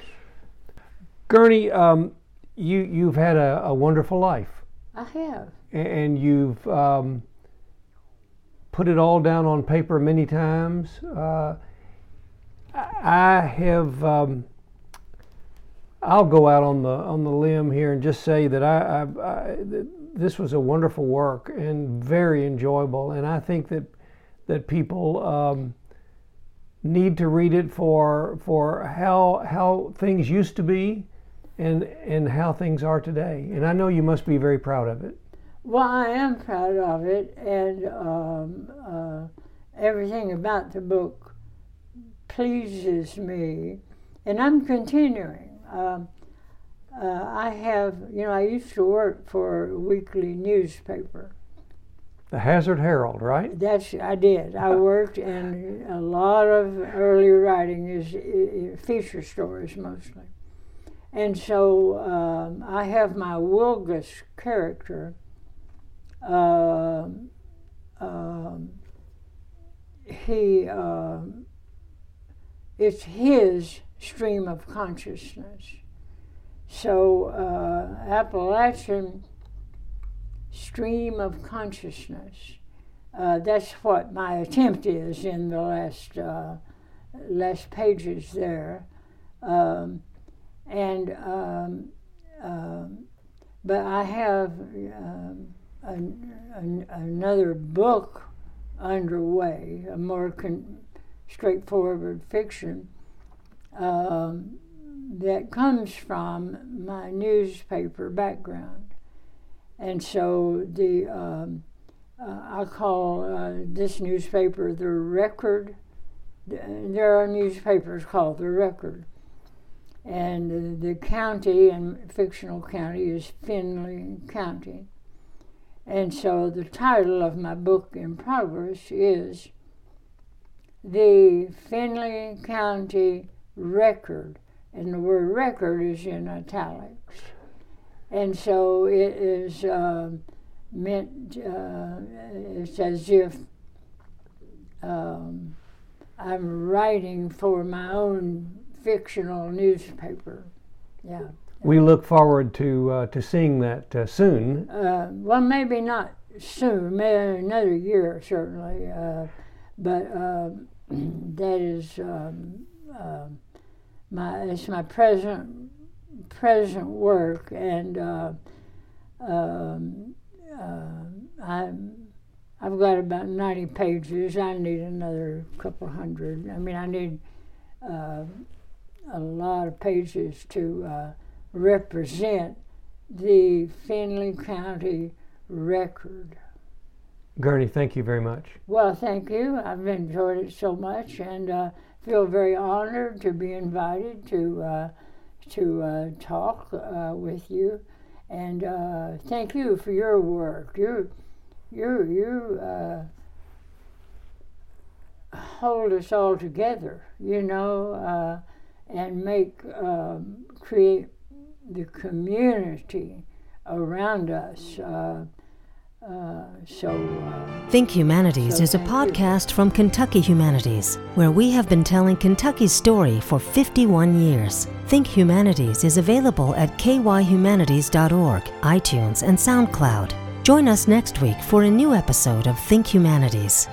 Gurney, um, you, you've had a, a, wonderful life. I have. And you've um, put it all down on paper many times. Uh, I have. Um, I'll go out on the on the limb here and just say that I, I, I, this was a wonderful work and very enjoyable, and I think that that people um, need to read it for for how how things used to be, and and how things are today. And I know you must be very proud of it. Well, I am proud of it, and um, uh, everything about the book pleases me, and I'm continuing. Um, uh, I have, you know, I used to work for a weekly newspaper. The Hazard Herald, right? That's I did. I (laughs) worked, and a lot of early writing is, is feature stories mostly, and so um, I have my Wilgus character. Uh, he um, it's his stream of consciousness. So, uh, Appalachian stream of consciousness. Uh, that's what my attempt is in the last uh, last pages there, um, and um, um, but I have um, an, an, another book underway, a more con- straightforward fiction um, that comes from my newspaper background. And so the um, uh, I call uh, this newspaper the Record. There are newspapers called the Record, and the, county and fictional county is Findlay County. And so the title of my book in progress is the Findlay County Record, and the word record is in italics. And so it is uh, meant, uh, it's as if um, I'm writing for my own fictional newspaper. Yeah. We look forward to uh, to seeing that uh, soon. Uh, well, maybe not soon, maybe another year certainly, uh, but um, (clears throat) that is um, uh, my it's my present present work, and uh, um, uh, I I've got about ninety pages. I need another couple hundred. I mean, I need uh, a lot of pages to uh, represent the Findlay County record. Gurney, thank you very much. Well, thank you. I've enjoyed it so much and uh, feel very honored to be invited to uh, to uh, talk uh, with you. And uh, thank you for your work. You you you uh, hold us all together, you know, and make um, create the community around us. Uh, so, uh, Think Humanities so is a podcast you. from Kentucky Humanities, where we have been telling Kentucky's story for 51 years. Think Humanities is available at kyhumanities.org, iTunes, and SoundCloud. Join us next week for a new episode of Think Humanities.